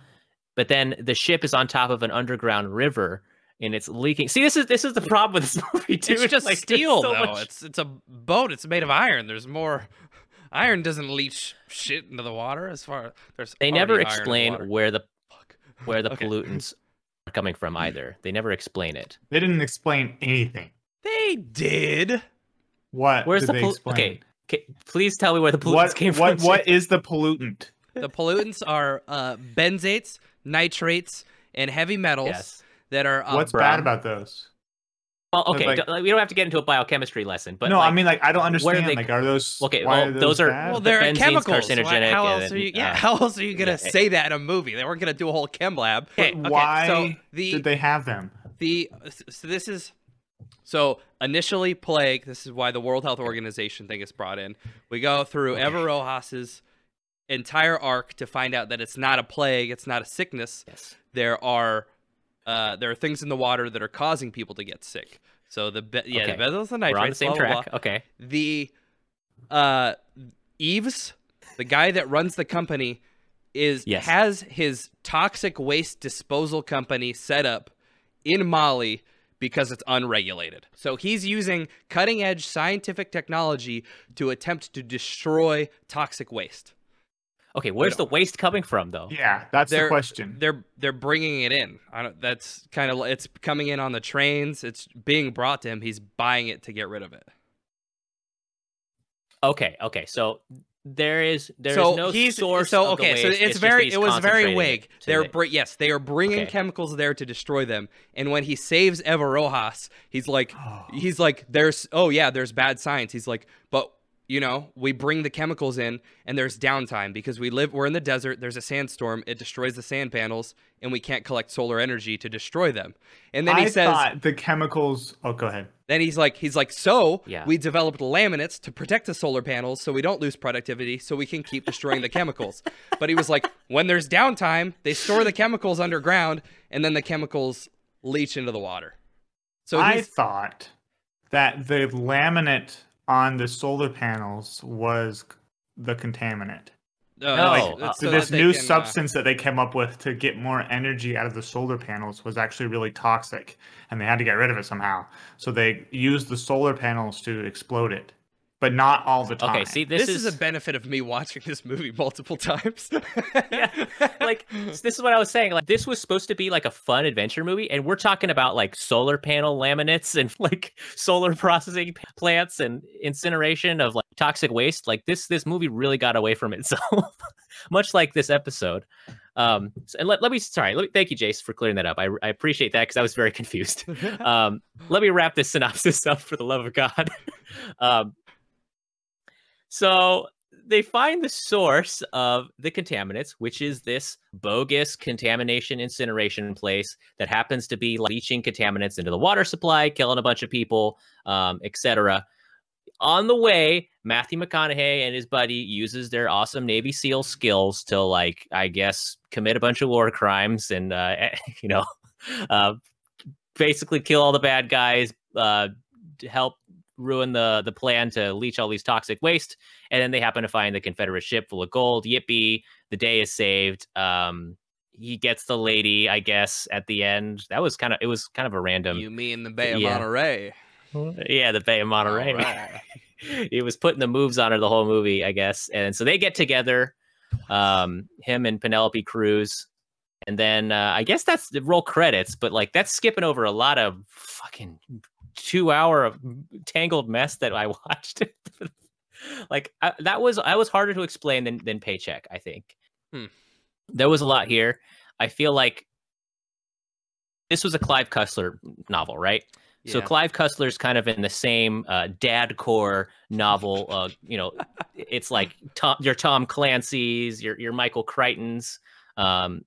but then the ship is on top of an underground river and it's leaking see this is this is the problem with this (laughs) movie too It's just like, steel, so though. much- It's it's a boat. It's made of iron. There's more. Iron doesn't leach shit into the water. As far there's they never already iron the explain where the Fuck. where the (laughs) Okay. pollutants are coming from either they never explain it They didn't explain anything. They did. What where's did the they pollu- okay okay, please tell me where the pollutants What, came what, from what Jake. is the pollutant? The pollutants are uh, benzates, nitrates, and heavy metals yes that are. Uh, What's brown. bad about those? well okay like- don't- like, we don't have to get into a biochemistry lesson but no, like, I mean like I don't where understand. they- like, are those Okay, Why well, are those are- bad? Well, they're benzene's chemicals. Why- carcinogenic How and else are you? Yeah, uh, how else are you gonna yeah, say that in a movie? They weren't gonna do a whole chem lab. But Okay, okay, why so the did they have them? the so this is so initially plague this is why the world health organization thing is brought in we go through Okay. eva rojas's entire arc to find out that it's not a plague, it's not a sickness. Yes. There are uh, there are things in the water that are causing people to get sick. So the be- yeah, Okay. the benzoyl We're on the same blah, blah, blah. track. Okay. the uh Yves, the guy that runs the company is Yes. has his toxic waste disposal company set up in Mali because it's unregulated. So he's using cutting edge scientific technology to attempt to destroy toxic waste. Okay. Where's the waste coming from, though? Yeah, that's They're- the question. They're they're bringing it in. I don't that's kind of it's coming in on the trains. It's being brought to him. He's buying it to get rid of it. Okay. Okay. So there is there is so no he's source. so of the okay so waste, it's, very it was very concentrating vague they're br- yes they are bringing Okay. chemicals there to destroy them and when he saves eva rojas he's like (gasps) he's like there's oh yeah there's bad science he's like but you know we bring the chemicals in and there's downtime because we live we're in the desert there's a sandstorm it destroys the sand panels and we can't collect solar energy to destroy them and then he says the chemicals. Oh, go ahead. then he's like, he's like, so Yeah. we developed laminates to protect the solar panels so we don't lose productivity, so we can keep destroying the chemicals. (laughs) But he was like, when there's downtime, they store the chemicals underground, and then the chemicals leach into the water. So I thought that the laminate on the solar panels was the contaminant. uh, No, like, uh, So so this new can, uh, substance that they came up with to get more energy out of the solar panels was actually really toxic, and they had to get rid of it somehow. So they used the solar panels to explode it, but not all the time. Okay. See, this, this, is, a benefit of me watching this movie multiple times. (laughs) yeah, like this is what I was saying. Like this was supposed to be like a fun adventure movie, and we're talking about like solar panel laminates and (laughs) like solar processing plants and incineration of like toxic waste. Like this, this movie really got away from (laughs) itself, much like this episode. Um, s- and let, let me sorry, let me thank you, Jace, for clearing that up. I, I appreciate that because I was very confused. um, let me wrap this synopsis up for the love of God. um, so they find the source of the contaminants, which is this bogus contamination incineration place that happens to be leaching contaminants into the water supply, killing a bunch of people, um, etc. On the way, Matthew McConaughey and his buddy uses their awesome Navy SEAL skills to, like, I guess, commit a bunch of war crimes and, uh, (laughs) you know, uh, basically kill all the bad guys, uh, help ruin the the plan to leach all these toxic waste and then they happen to find the confederate ship full of gold yippee the day is saved um he gets the lady i guess at the end that was kind of it was kind of a random you mean the Bay of yeah. Monterey? (laughs) yeah the bay of monterey Alright. (laughs) he was putting the moves on her the whole movie i guess and so they get together um him and penelope cruz and then uh, i guess that's the roll credits but like that's skipping over a lot of fucking two hour of tangled mess that i (laughs) watched like I, that was i was harder to explain than than paycheck i think Hmm. there was a lot here i feel like this was a clive cussler novel right so Clive Cussler's kind of in the same uh, dad core novel. (laughs) Uh, you know, it's like Tom, your Tom Clancy's, your your Michael Crichton's. Um,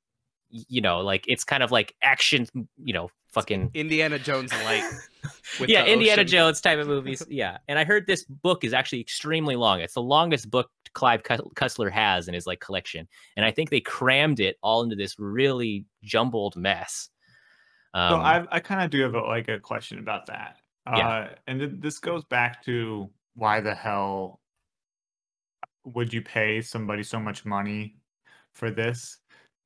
you know, like it's kind of like action. You know, fucking Indiana Jones light. (laughs) with yeah, Indiana ocean. Jones type of movies. (laughs) Yeah, and I heard this book is actually extremely long. It's the longest book Clive Cus- Cussler has in his like collection, and I think they crammed it all into this really jumbled mess. Um, So I I kind of do have a, like a question about that. Yeah. Uh, and th- this goes back to why the hell would you pay somebody so much money for this?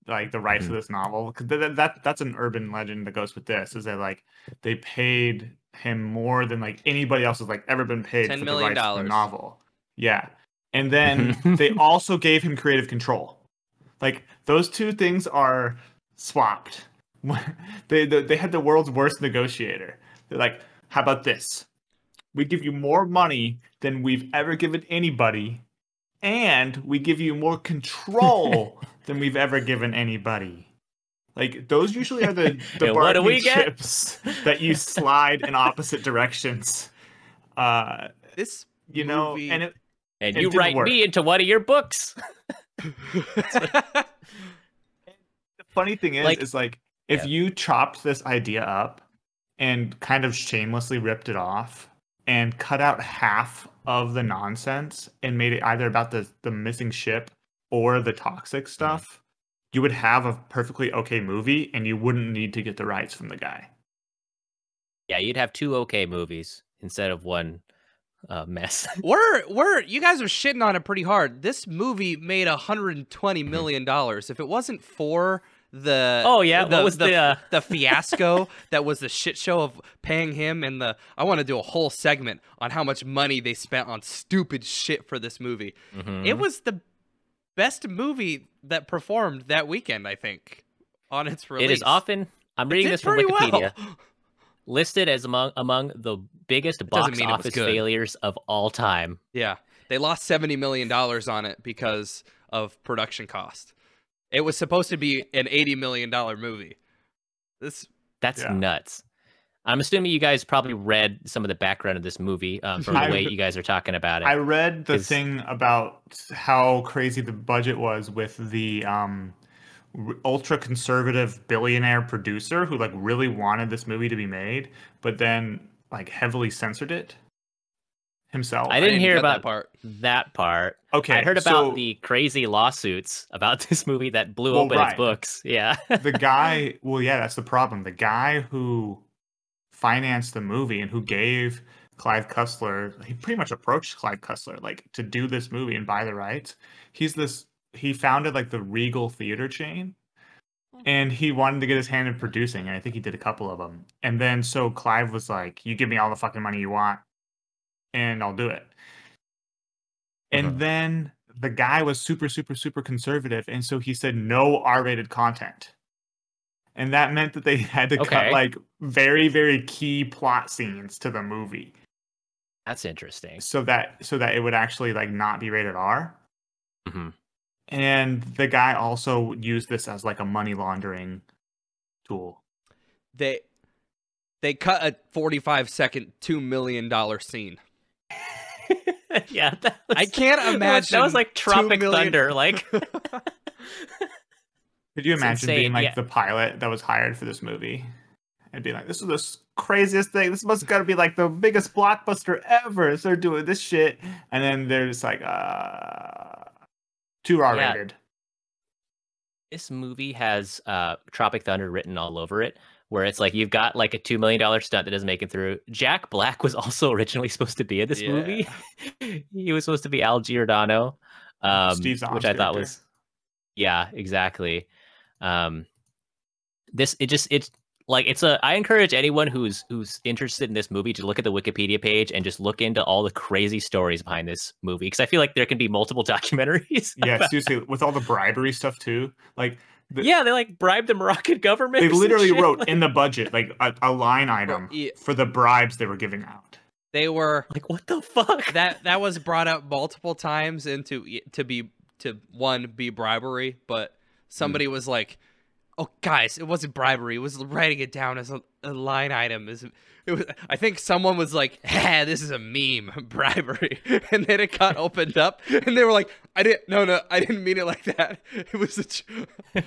Like the rights Mhm. to this novel? Because that, that that's an urban legend that goes with this. Is that like they paid him more than like anybody else has like ever been paid $10 for the million rights to the novel? Yeah, and then (laughs) they also gave him creative control. Like those two things are swapped. (laughs) they, they they had the world's worst negotiator. They're like, how about this? We give you more money than we've ever given anybody, and we give you more control (laughs) than we've ever given anybody. Like those usually are the (laughs) the And what do we bargaining get? chips that you slide in opposite directions. Uh, This you know, movie- and it, and it you write work. me into one of your books. (laughs) the funny thing is Like- is like if Yeah. you chopped this idea up and kind of shamelessly ripped it off and cut out half of the nonsense and made it either about the the missing ship or the toxic stuff, you would have a perfectly okay movie and you wouldn't need to get the rights from the guy. Yeah, you'd have two okay movies instead of one uh, mess. (laughs) We're we're you guys are shitting on it pretty hard. This movie made 120 Mm-hmm. dollars. If it wasn't for the Oh, yeah? the What was the, the, uh, the (laughs) fiasco that was the shit show of paying him and the I want to do a whole segment on how much money they spent on stupid shit for this movie. Mhm. It was the best movie that performed that weekend, I think, on its release. It is often. I'm reading this from Wikipedia. well. (laughs) Listed as among among the biggest box mean it was office failures of all time. Yeah, they lost seventy million dollars on it because of production cost. It was supposed to be an eighty million dollar movie. This That's Yeah. nuts. I'm assuming you guys probably read some of the background of this movie um, from the (laughs) I- way you guys are talking about it. I read the 'Cause- thing about how crazy the budget was with the um, ultra conservative billionaire producer who like really wanted this movie to be made, but then like heavily censored it himself. I didn't hear about that part. that part. Okay, I heard about so the crazy lawsuits about (laughs) this movie that blew Well, open right. its books. Yeah. the (laughs) guy. Well, yeah, that's the problem. The guy who financed the movie and who gave Clive Cussler, he pretty much approached Clive Cussler like to do this movie and buy the rights. He's this. He founded like the Regal Theater chain, hmm. and he wanted to get his hand in producing, and I think he did a couple of them. And then so Clive was like, "You give me all the fucking money you want, and I'll do it." And Mhm. then the guy was super, super, super conservative, and so he said no R-rated content, and that meant that they (laughs) had to Okay. cut like very, very key plot scenes to the movie, That's interesting. so that so that it would actually like not be rated R. hmm And the guy also used this as like a money laundering tool. They they cut a forty five second two million dollar scene. (laughs) yeah. Was, I can't imagine That was like Tropic million- Thunder. (laughs) Like, Could you imagine being like yeah. the pilot that was hired for this movie? And being like, this is the craziest thing. This must gotta be like the biggest blockbuster ever. So they're doing this shit. And then they're just like, uh too R rated. this movie has uh, Tropic Thunder written all over it, where it's like you've got like a two million dollar stunt that doesn't make it through. Jack Black was (laughs) also originally supposed to be in this movie. (laughs) he was supposed to be Al Giordino, um, which I thought character. was, yeah, exactly. Um, this it just it's like it's a. I encourage anyone who's who's interested in this movie to look at the Wikipedia page and just look into all the crazy stories behind this movie because I feel like there can be multiple (laughs) documentaries. Yeah, seriously, with all the bribery stuff too. Like the- yeah, they like bribed the Moroccan (laughs) government. they literally shit, wrote like- in the budget like a, a line item yeah. for the bribes they were giving out. They were like what the fuck? that that was brought up multiple times into to be to one be bribery, but somebody mm. was like, "Oh, guys, it wasn't bribery. It was writing it down as a, a line item." Is it was? I think someone was like, "Ha, this is a meme, (laughs) bribery," (laughs) and then it got opened up, and they were like, "I didn't. No, no, I didn't mean it like that. (laughs) It was a." j-"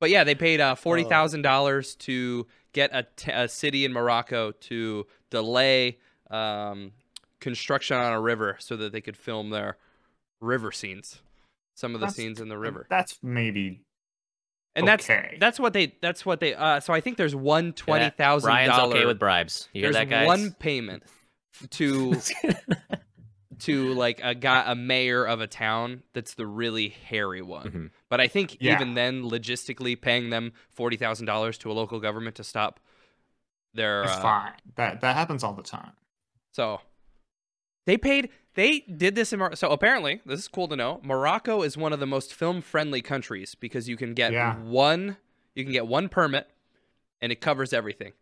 but yeah, they paid uh, forty thousand dollars to get a, t- a city in Morocco to delay um, construction on a river so that they could film their river scenes, some of the That's- scenes in the river, That's maybe and that's okay. that's what they that's what they. Uh, so I think there's one twenty Yeah, thousand Ryan's okay with bribes. You hear there's that, guys? one payment to (laughs) to like a guy a mayor of a town that's the really hairy one. Mhm. But I think Yeah. even then, logistically paying them forty thousand dollars to a local government to stop their it's uh, fine. That that happens all the time. So they paid. They did this in Mor- so apparently this is cool to know. Morocco is one of the most film friendly countries because you can get Yeah. one you can get one permit and it covers everything.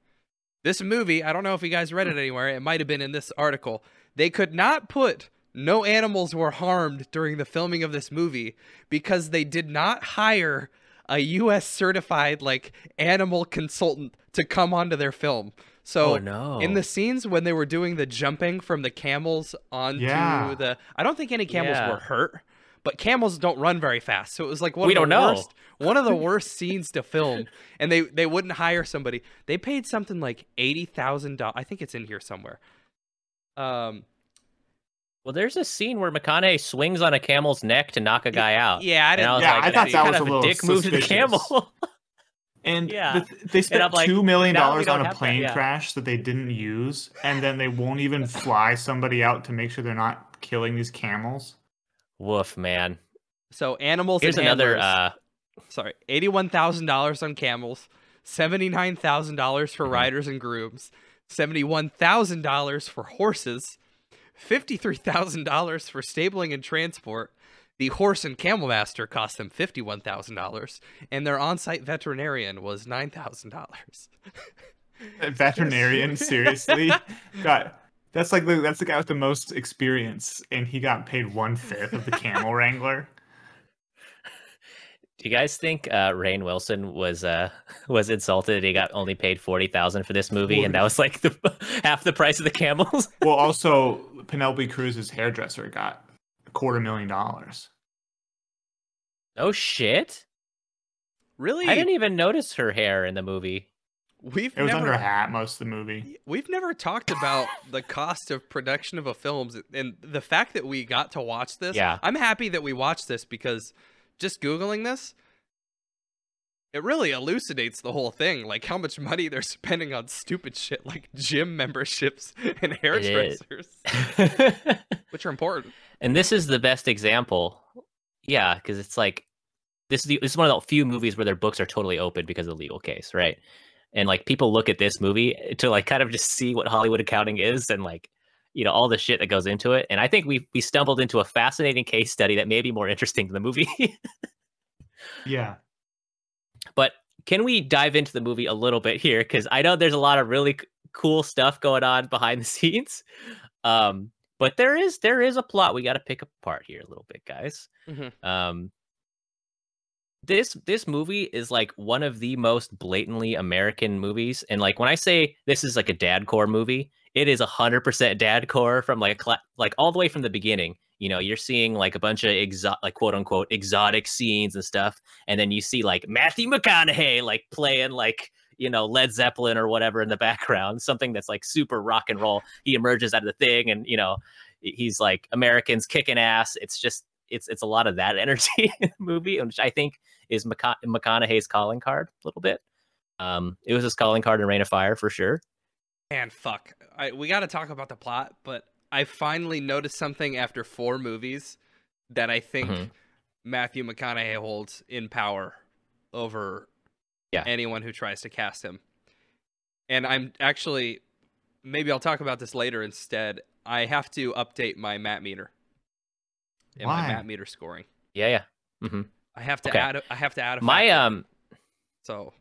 This movie, I don't know if you guys read it anywhere. It might have been in this article. They could not put no animals were harmed during the filming of this movie because they did not hire a US certified like animal consultant to come onto their film. So oh no! in the scenes when they were doing the jumping from the camels onto Yeah. the I don't think any camels Yeah. were hurt, but camels don't run very fast. So it was like one We of the worst one of the (laughs) worst scenes to film. And they they wouldn't hire somebody. They paid something like $80,000. I think it's in here somewhere. Um Well, there's a scene where McConaughey swings on a camel's neck to knock a guy out. Yeah, I didn't. I Yeah, like, I thought that kind was of a little dick move to the camel. (laughs) And Yeah. the th- they spent I'm like, two million dollars on a have that, plane yeah. crash that they didn't use, and then they won't even fly somebody out to make sure they're not killing these camels. Woof, man. So animals. Here's and another. handlers- uh sorry, eighty-one thousand dollars on camels, seventy-nine thousand dollars for Mhm. riders and grooms, seventy-one thousand dollars for horses, fifty-three thousand dollars for stabling and transport. The horse and camel master cost them fifty-one thousand dollars, and their on-site veterinarian was nine thousand dollars. A veterinarian, (laughs) seriously, got that's like the that's the guy with the most experience, and he got paid one fifth of the camel (laughs) wrangler. Do you guys think uh, Rainn Wilson was uh, was insulted? He got only paid forty thousand for this movie, and that was like the (laughs) half the price of the camels. Well, also Penelope Cruz's hairdresser got a quarter million dollars. oh shit! Really? I didn't even notice her hair in the movie. We've It was never under a hat most of the movie. We've never talked about the cost of production of a film and the fact that we got to watch this. Yeah. I'm happy that we watched this because just Googling this, it really elucidates the whole thing. Like how much money they're spending on stupid shit like gym memberships and is. hairdressers, (laughs) which are important. And this is the best example. Yeah, because it's like this is the, this is one of the few movies where their books are totally open because of the legal case, right? And like people look at this movie to like kind of just see what Hollywood accounting is and like you know all the shit that goes into it. And I think we we stumbled into a fascinating case study that may be more interesting than the movie. (laughs) Yeah. but can we dive into the movie a little bit here because i know there's a lot of really c- cool stuff going on behind the scenes um but there is there is a plot we got to pick apart here a little bit guys Mhm. um this this movie is like one of the most blatantly american movies and like when i say this is like a dad core movie it is 100% dad core from like a cla- like all the way from the beginning you know you're seeing like a bunch of exo- like quote unquote exotic scenes and stuff and then you see like Matthew McConaughey like playing like you know Led Zeppelin or whatever in the (laughs) background, something that's like super rock and roll. He emerges out of the thing, and you know he's like Americans kicking ass. It's just it's it's a lot of that (laughs) energy in the movie, which I think is McCona- McConaughey's calling card a little bit. Um, it was his calling card in Reign of Fire for sure. And fuck, I, we got to talk about the plot, but I finally noticed something after four movies that I think Mhm. Matthew McConaughey holds in power over Yeah. anyone who tries to cast him. And I'm actually, maybe I'll talk about this later instead. I have to update my Matt meter and my Why? Matt meter scoring. Yeah, yeah. Mm-hmm. I have to Okay. add. A, I have to add a My um So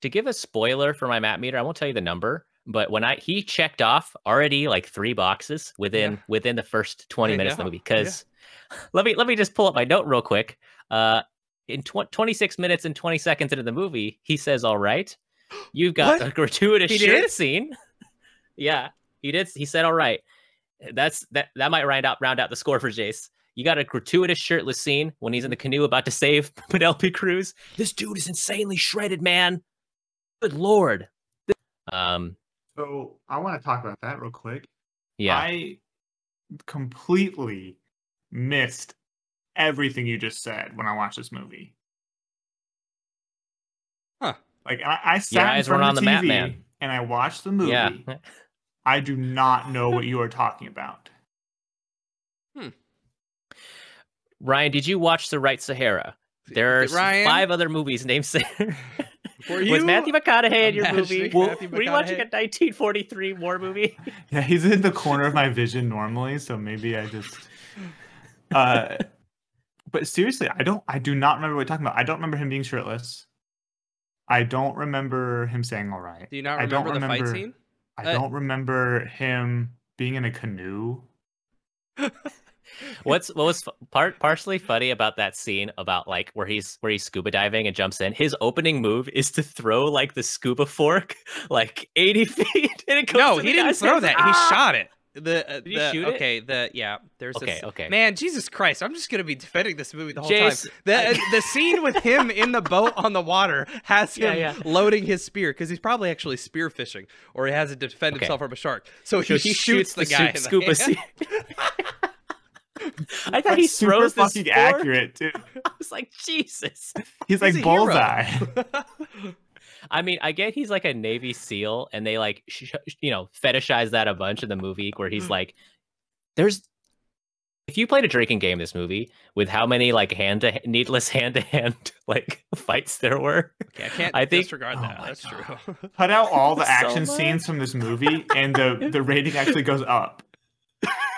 to give a spoiler for my map meter, I won't tell you the number, but when I he checked off already like three boxes within Yeah. within the first 20 I minutes of the know, movie. yeah. Because (laughs) let me let me just pull up my note real quick. Uh in tw- 26 minutes and 20 seconds into the movie, he says, All right, (gasps) you've got What? a gratuitous He shirt did? scene. (laughs) yeah, he did. He said, All right. That's that that might round out round out the score for Jace. You got a gratuitous shirtless scene when he's in the canoe about to save (laughs) Penelope Cruz. This dude is insanely shredded, man. Good lord. Um, So I want to talk about that real quick. yeah. I completely missed everything you just said when I watched this movie. Huh. Like I, I sat in eyes front weren't of on the the TV map, man. and I watched the movie. yeah. I do not know what you are talking about. Ryan, did you watch The Right Sahara? There are Ryan, five other movies named Sahara. (laughs) Were Was Matthew McConaughey in your movie? imagining Were Matthew you watching a 1943 war movie? (laughs) Yeah, he's in the corner of my vision normally, so maybe I just. Uh, but seriously, I don't. I do not remember what you're talking about. I don't remember him being shirtless. I don't remember him saying "all right." Do you not I don't remember the fight scene? I Uh, don't remember him being in a canoe. (laughs) What's what was part partially funny about that scene about like where he's where he's scuba diving and jumps in? His opening move is to throw like the scuba fork (laughs) like 80 (laughs) feet and it goes No, to he the didn't throw hands. that. Ah! He shot it. The, uh, Did you the shoot it? okay, the yeah, there's Okay, this, okay. Man, Jesus Christ, I'm just gonna be defending this movie the whole Jace, time. The the scene with him (laughs) in the boat on the water has him yeah. loading his spear because he's probably actually spear fishing or he has to defend Okay. himself from a shark. So So he, shoots the, guy. su- in scuba the sea. (laughs) I thought he That's super throws this fucking fork. accurate, dude. (laughs) I was like, Jesus. He's like bullseye. I mean, I get he's like a Navy SEAL, and they like, sh- you know, fetishize that a bunch in the movie, where he's mm. like, "There's." If you played a drinking game, this movie with how many like hand to needless (laughs) hand to hand like (laughs) fights there were, Okay, I can't I think- disregard Oh that. my That's true. (laughs) Cut out all the action much. scenes from this movie, and the the rating actually goes up.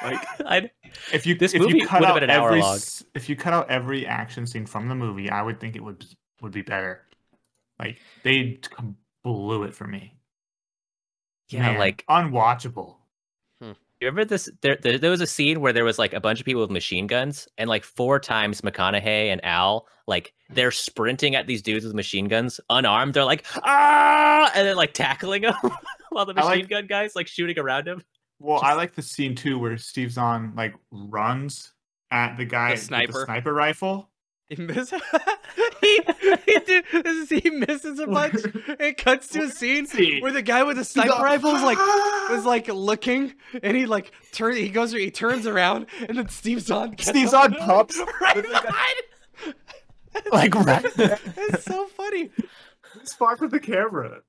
Like I if you This if movie you cut out been an hour every long. if you cut out every action scene from the movie, I would think it would would be better. Like they blew it for me. yeah, Man, like unwatchable. You remember this? There, there, there was a scene where there was like a bunch of people with machine guns, and like four times McConaughey and Al, like they're sprinting at these dudes with machine guns, unarmed. They're like ah, and then like tackling (laughs) them while the I like- machine gun guys like shooting around him. Well, I like the scene too where Steve's on like runs at the guy with the sniper. sniper rifle. He miss- (laughs) he, he, did- this is- he misses a bunch. It cuts to a scene Scene. where the guy with the sniper rifle is like is like looking, and he like turn. He goes. He turns around, and then Steve Zahn. gets Steve Zahn pops (laughs) right with behind. (laughs) like right. It's so funny. Spark with the camera.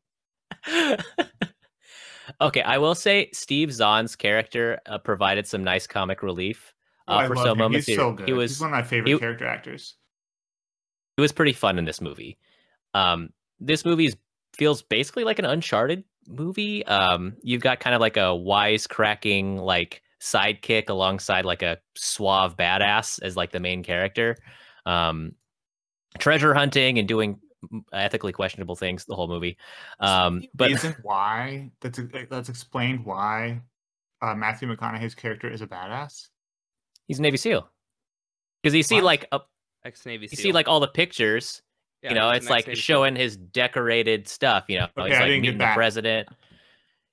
okay, I will say Steve Zahn's character uh, provided some nice comic relief Oh, uh, I for love some him. moments. He's here. so good. He was He's one of my favorite he- character actors. It was pretty fun in this movie. Um, this movie is- feels basically like an Uncharted movie. Um, you've got kind of like a wisecracking like sidekick alongside like a suave badass as like the main character. Um, treasure hunting and doing ethically questionable things the whole movie. Um, but reason why that's that's explained why uh, Matthew McConaughey's character is a badass. he's a Navy SEAL because you see What? like a, Ex Navy you see like all the pictures you know, it's like showing his decorated stuff. You know, Okay, he's I like didn't get meeting the president.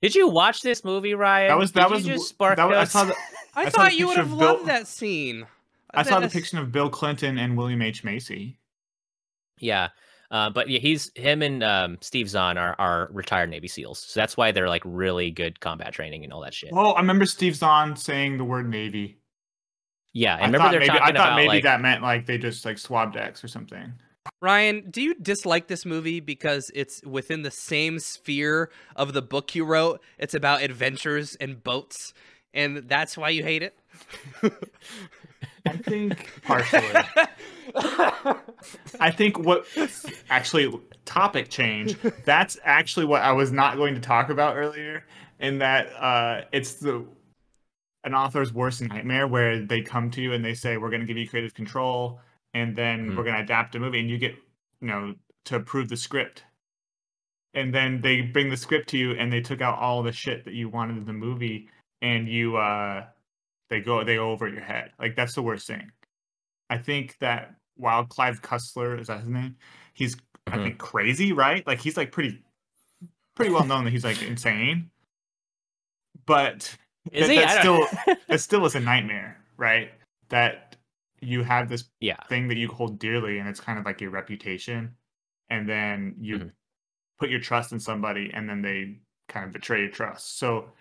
Did you watch this movie, Ryan? That was Did that you was just spark that was, (laughs) I saw the, I, I thought the you would have of Bill- loved that scene. I saw the That's- depiction of Bill Clinton and William H Macy. yeah, uh, but yeah, he's him and um, Steve Zahn are are retired Navy SEAls, so that's why they're like really good combat training and all that shit. Well, I remember Steve Zahn saying the word Navy. Yeah, and I remember thought they're maybe, talking I thought about maybe like that meant like they just like swabbed X or something. Ryan, do you dislike this movie because it's within the same sphere of the book you wrote? It's about adventures and boats, and that's why you hate it. I think (laughs) partially. (laughs) I think what actually topic change. That's actually what I was not going to talk about earlier. In that uh, it's the an author's worst nightmare where they come to you and they say we're going to give you creative control and then Mhm. we're going to adapt a movie and you get you know to approve the script. And then they bring the script to you and they took out all the shit that you wanted in the movie and you uh they go they go over your head. Like that's the worst thing. I think that while clive cussler is that his name? He's i Mhm. think crazy right? Like he's like pretty pretty well known that he's like insane. But is that- he? I don't- (laughs) still is a nightmare right that you have this yeah, thing that you hold dearly and it's kind of like your reputation and then you Mhm. put your trust in somebody and then they kind of betray your trust so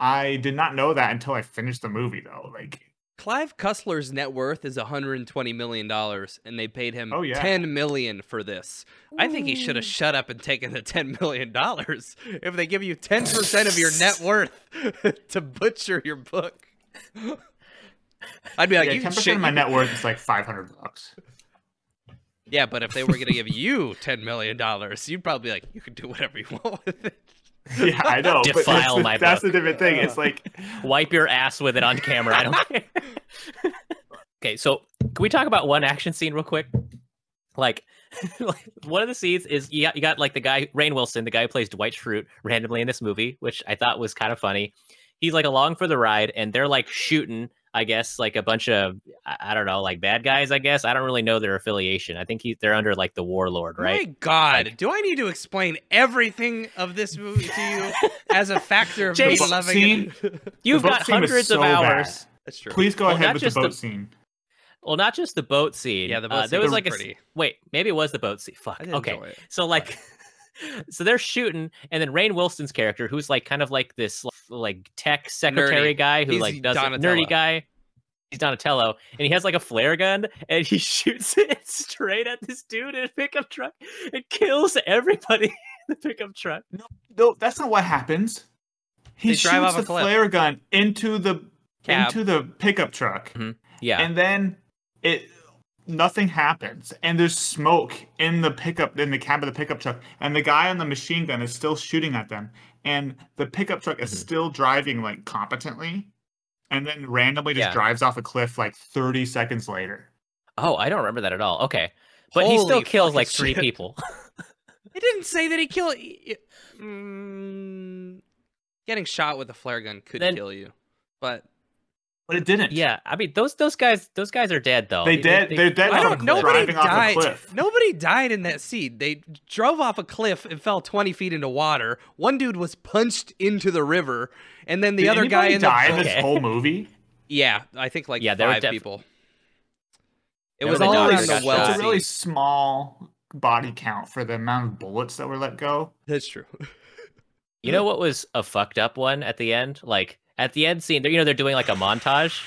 i did not know that until i finished the movie though like Clive Cussler's net worth is 120 million dollars, and they paid him Oh, yeah. 10 million for this. I think he should have shut up and taken the 10 million dollars. If they give you 10 percent of your net worth (laughs) to butcher your book, I'd be like, yeah, you can 10% shit. of my net worth is like 500 bucks Yeah, but if they were gonna give you 10 million dollars, you'd probably be like, you can do whatever you want with it. (laughs) yeah i know but Defile the, my that's book. the different thing it's like (laughs) wipe your ass with it on camera. I don't (laughs) care. okay, so can we talk about one action scene real quick? Like, like one of the scenes is you got, you got like the guy Rainn Wilson, the guy who plays Dwight Schrute, randomly in this movie, which I thought was kind of funny. He's like along for the ride, and they're like shooting. I guess like a bunch of I, I don't know, like bad guys. I guess I don't really know their affiliation. I think he, they're under like the warlord, right? My God, Like- do I need to explain everything of this movie to you as a factor of me Jason- loving it? You've boat got hundreds so of hours. bad. That's true. Please go Well, ahead not with just the the- boat scene. Well, not just the boat scene. Yeah, the boat uh, scene there was was like a s- pretty. wait, maybe it was the boat scene. Fuck. I did Okay, enjoy it. so like, (laughs) so they're shooting, and then Rainn Wilson's character, who's like kind of like this like tech secretary Nerdy. guy who He's like does it- Donatello. nerdy guy. He's Donatello, and he has like a flare gun, and he (laughs) shoots it straight at this dude in a pickup truck. It kills everybody (laughs) in the pickup truck. No, no, that's not what happens. He They shoots off a the flare gun into the Cab. into the pickup truck, mm-hmm. Yeah, and then it nothing happens, and there's smoke in the pickup in the cab of the pickup truck, and the guy on the machine gun is still shooting at them, and the pickup truck is Mhm. still driving like competently, and then randomly just Yeah. drives off a cliff like 30 seconds later. Oh, I don't remember that at all. Okay, but he still Holy kills like three shit. people. (laughs) It didn't say that he killed. y- y- Mm, getting shot with a flare gun could Then- kill you, but But it didn't. yeah, I mean those those guys those guys are dead though. They dead- they're dead I don't. Nobody Driving off a died. Nobody died in that scene. They drove off a cliff and fell twenty feet into water. One dude was punched into the river, and then the Did other guy anybody in the in this Okay. whole movie? Yeah, I think like Yeah, there were five def- people. It was were all doctor in got the well. It's a really small body count for the amount of bullets that were let go. That's true. You know what was a fucked up one at the end? Like at the end scene, they're you know they're doing like a montage,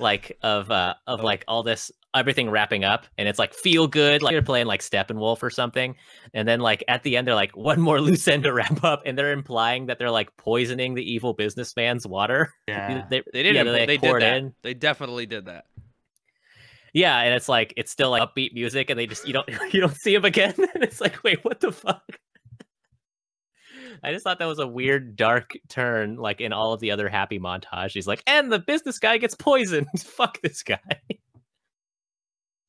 like of uh of Oh. like all this everything wrapping up, and it's like feel good, like they're playing like Steppenwolf or something, and then like at the end they're like one more (laughs) loose end to wrap up, and they're implying that they're like poisoning the evil businessman's water. (laughs) Yeah. They, They didn't. Yeah, they they, did that. in. They definitely did that. Yeah, and it's like it's still like upbeat music, and they just you don't (laughs) you don't see him again, and it's like wait, what the fuck? I just thought that was a weird, dark turn, like in all of the other happy montage. He's like, and the business guy gets poisoned. (laughs) Fuck this guy.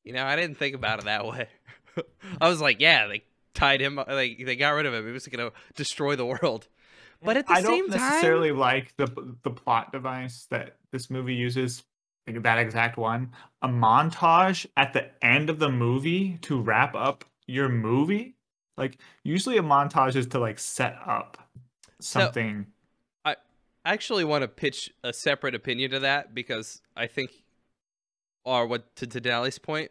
You know, I didn't think about it that way. (laughs) I was like, yeah, they tied him. Uh, like they got rid of him. He was gonna destroy the world. But at the I same time, I don't necessarily like the the plot device that this movie uses. like That exact one, a montage at the end of the movie to wrap up your movie. Like usually, a montage is to like set up So- something. I actually want to pitch a separate opinion to that because I think, or what to, to Denali's point,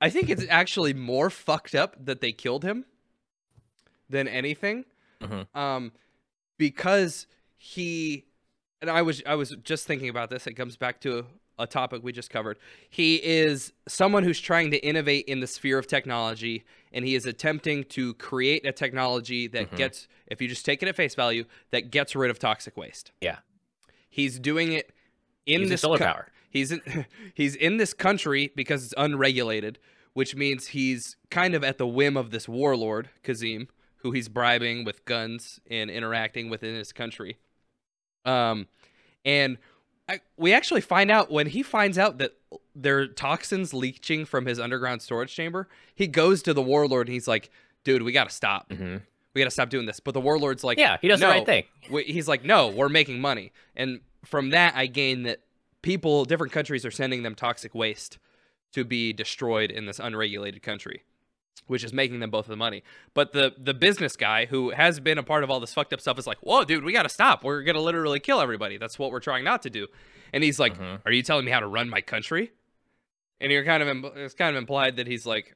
I think it's (laughs) actually more fucked up that they killed him than anything, Mhm. um, because he and I was I was just thinking about this. It comes back to a topic we just covered. He is someone who's trying to innovate in the sphere of technology, and he is attempting to create a technology that Mhm. gets, if you just take it at face value, that gets rid of toxic waste. Yeah. He's doing it in Using this solar co- power. He's in, (laughs) he's in this country because it's unregulated, which means he's kind of at the whim of this warlord Kazim, who he's bribing with guns and interacting within his country. Um, and I, we actually find out when he finds out that there are toxins leaching from his underground storage chamber. He goes to the warlord and he's like, "Dude, we got to stop. hmm We got to stop doing this." But the warlord's like, yeah, he does no, the right thing. we- he's like, no, we're making money. And from that, I gain that people, different countries are sending them toxic waste to be destroyed in this unregulated country, which is making them both the money. But the the business guy who has been a part of all this fucked up stuff is like, whoa, dude, we got to stop. We're gonna literally kill everybody. That's what we're trying not to do. And he's like, Mhm. are you telling me how to run my country? And you're kind of im- it's kind of implied that he's like,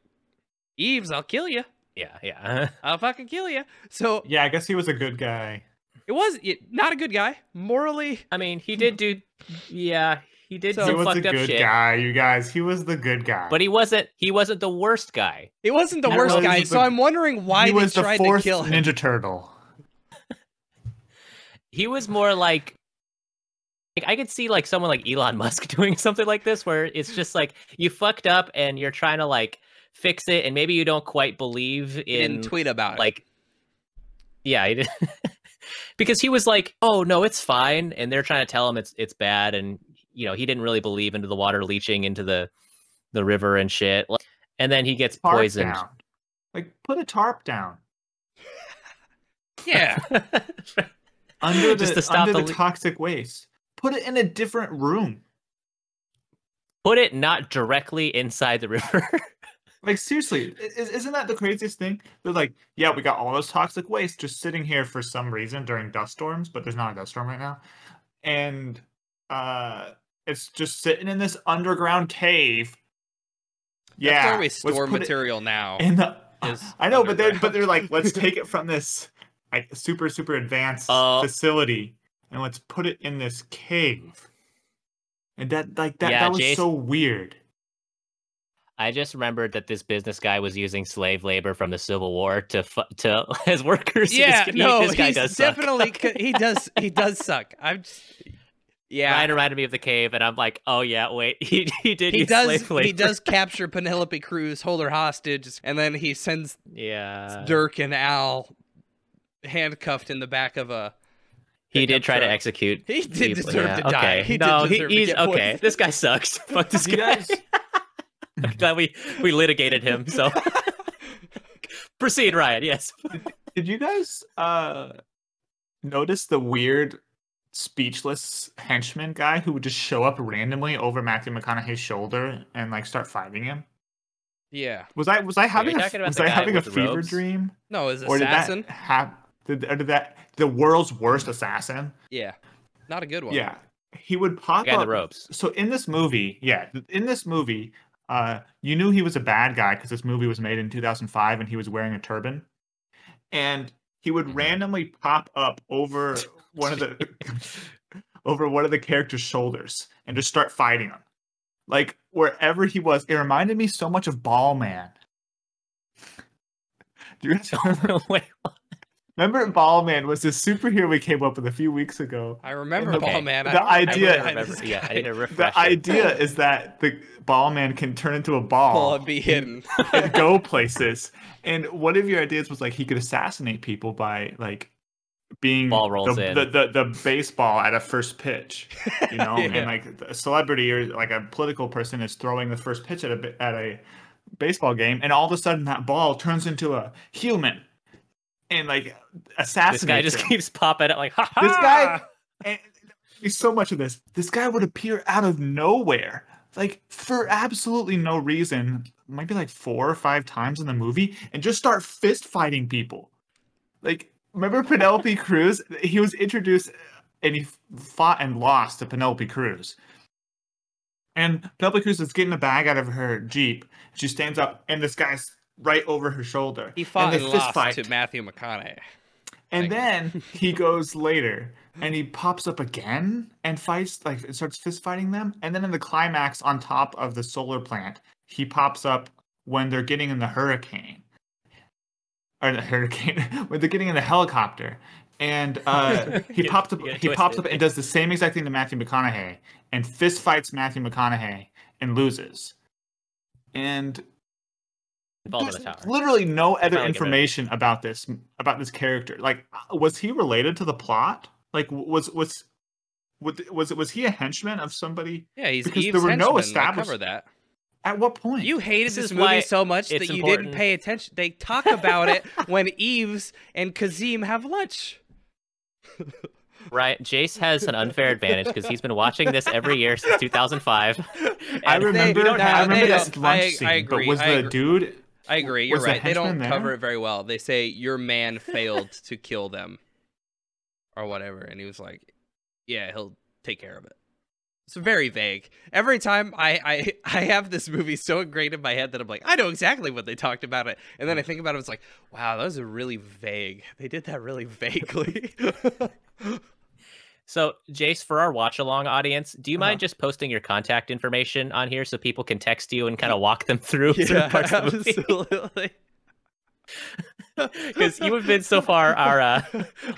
Yves, I'll kill you. Yeah, yeah. (laughs) I'll fucking kill you. So Yeah, I guess he was a good guy. it was it, not a good guy morally. I mean, he did do. Yeah, he did So- he some was a fucked up good shit. guy, you guys. He was the good guy. But he wasn't. He wasn't the worst guy. He wasn't the That worst was guy, the- so I'm wondering why he they was the tried fourth to kill him. Ninja Turtle. He was more like. like, I could see like someone like Elon (laughs) Musk (laughs) doing something like this, where it's just like you fucked up and you're trying to like fix it, and maybe you don't quite believe He in didn't tweet about it. like yeah he did. (laughs) because he was like oh no it's fine and they're trying to tell him it's it's bad and you know he didn't really believe into the water leaching into the the river and shit like, and then he gets Tarp poisoned down. Like put a tarp down (laughs) yeah, (laughs) under the Just to stop under the the, le- toxic waste. Put it in a different room. put it not directly inside the river. (laughs) Like seriously, is, isn't that the craziest thing? They're like, yeah, we got all this toxic waste just sitting here for some reason during dust storms, but there's not a dust storm right now, and uh, it's just sitting in this underground cave. Yeah, That's where we store material now. in the. is (laughs) I know, but they're but they're like, let's take (laughs) it from this like super super advanced Oh. facility and let's put it in this cave. And that like that Yeah, that was Jason- so weird. I just remembered that this business guy was using slave labor from the Civil War to fu- to (laughs) as workers. yeah, This- he- no, this guy he's does definitely c- he does he does suck. I'm just, yeah. Ryan reminded me of the cave, and I'm like, oh yeah, wait, (laughs) he he did He use does. slave. He does (laughs) capture Penelope Cruz, hold her hostage, and then he sends Yeah, Dirk and Al handcuffed in the back of a. he did try to execute. He did people, deserve yeah, to die. Okay. He did no, deserve he, he's get okay. poisoned. This guy sucks. (laughs) Fuck this Do you guy. guys Glad we we litigated him. So proceed, Ryan. Yes. did you guys uh notice the weird speechless henchman guy who would just show up randomly over Matthew McConaughey's shoulder and like start fighting him? Yeah. Was I was I having a, was I having a fever robes? dream? No, his Or did assassin. that have did, or did that the world's worst assassin? Yeah. Not a good one. Yeah. He would pop up the ropes. so in this movie, yeah, in this movie, uh, you knew he was a bad guy because this movie was made in 2005 and he was wearing a turban, and he would Mhm. randomly pop up over one of the (laughs) over one of the characters' shoulders and just start fighting him, like wherever he was. It reminded me so much of Ball Man. Do you guys remember, Wait, remember Ball Man was this superhero we came up with a few weeks ago? I remember the- Ball Man. I the don't idea- I this remember, (laughs) yeah, I need to refresh. The idea is that the ball man can turn into a ball, Ball and be hidden. and go places. And one of your ideas was like he could assassinate people by like being Ball rolls the, in. The, the the baseball at a first pitch, you know, (laughs) Yeah. and like a celebrity or like a political person is throwing the first pitch at a at a baseball game, and all of a sudden that ball turns into a human, and like assassinates this guy just him. keeps popping up like, ha ha. This guy, and there's so much of this. This guy would appear out of nowhere, like for absolutely no reason, maybe like four or five times in the movie, and just start fist fighting people. Like, remember Penelope Cruz? He was introduced and he fought and lost to Penelope Cruz. And Penelope Cruz is getting a bag out of her Jeep. She stands up, and this guy's right over her shoulder. He fought and and, lost fight. to Matthew McConaughey. And then (laughs) he goes later and he pops up again and fights like starts fist fighting them. And then in the climax on top of the solar plant, he pops up when they're getting in the hurricane. Or the hurricane when (laughs) they're getting in the helicopter. And uh, (laughs) he Get- pops up get he pops up and does the same exact thing to Matthew McConaughey and fist fights Matthew McConaughey and loses. And there's the tower. literally no other like information about this about this character. Like, was he related to the plot? Like, w- was was was was was he a henchman of somebody? Yeah, he's Because Eve's there were no henchman. They established- cover that. At what point? You hated This this, movie so much that you important. didn't pay attention. They talk about it (laughs) when Yves and Kazim have lunch. Right, Jace has an unfair advantage because he's been watching this every year since 2005. (laughs) I remember. don't I remember this don't- lunch I- scene. I agree, But was I the agree. dude? I agree. You're Was the right. They don't henchman cover it very well. They say your man failed to kill them, or whatever, and he was like, "Yeah, he'll take care of it." It's very vague. Every time I, I (laughs) I have this movie so ingrained in my head that I'm like, I know exactly what they talked about it, and then I think about it, it's like, wow, that was really vague. They did that really (laughs) vaguely. (laughs) So, Jace, for our watch along audience, do you Uh-huh. mind just posting your contact information on here so people can text you and kind of walk them through certain parts of the movie? absolutely. (laughs) Because you have been so far our uh,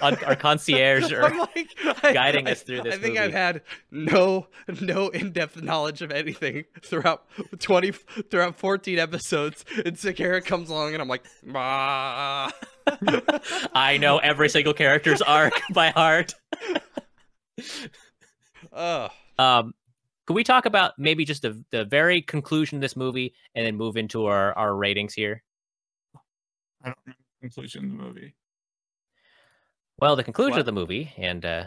our concierge or (laughs) like, guiding I- us through this I think I've had no no in-depth knowledge of anything throughout 20 throughout 14 episodes. And Sahara comes along and I'm like, ah. I know every single character's arc (laughs) by heart. oh, Um, can we talk about maybe just the the very conclusion of this movie and then move into our our ratings here? I don't remember the conclusion of the movie. Well, the conclusion What? of the movie, and uh,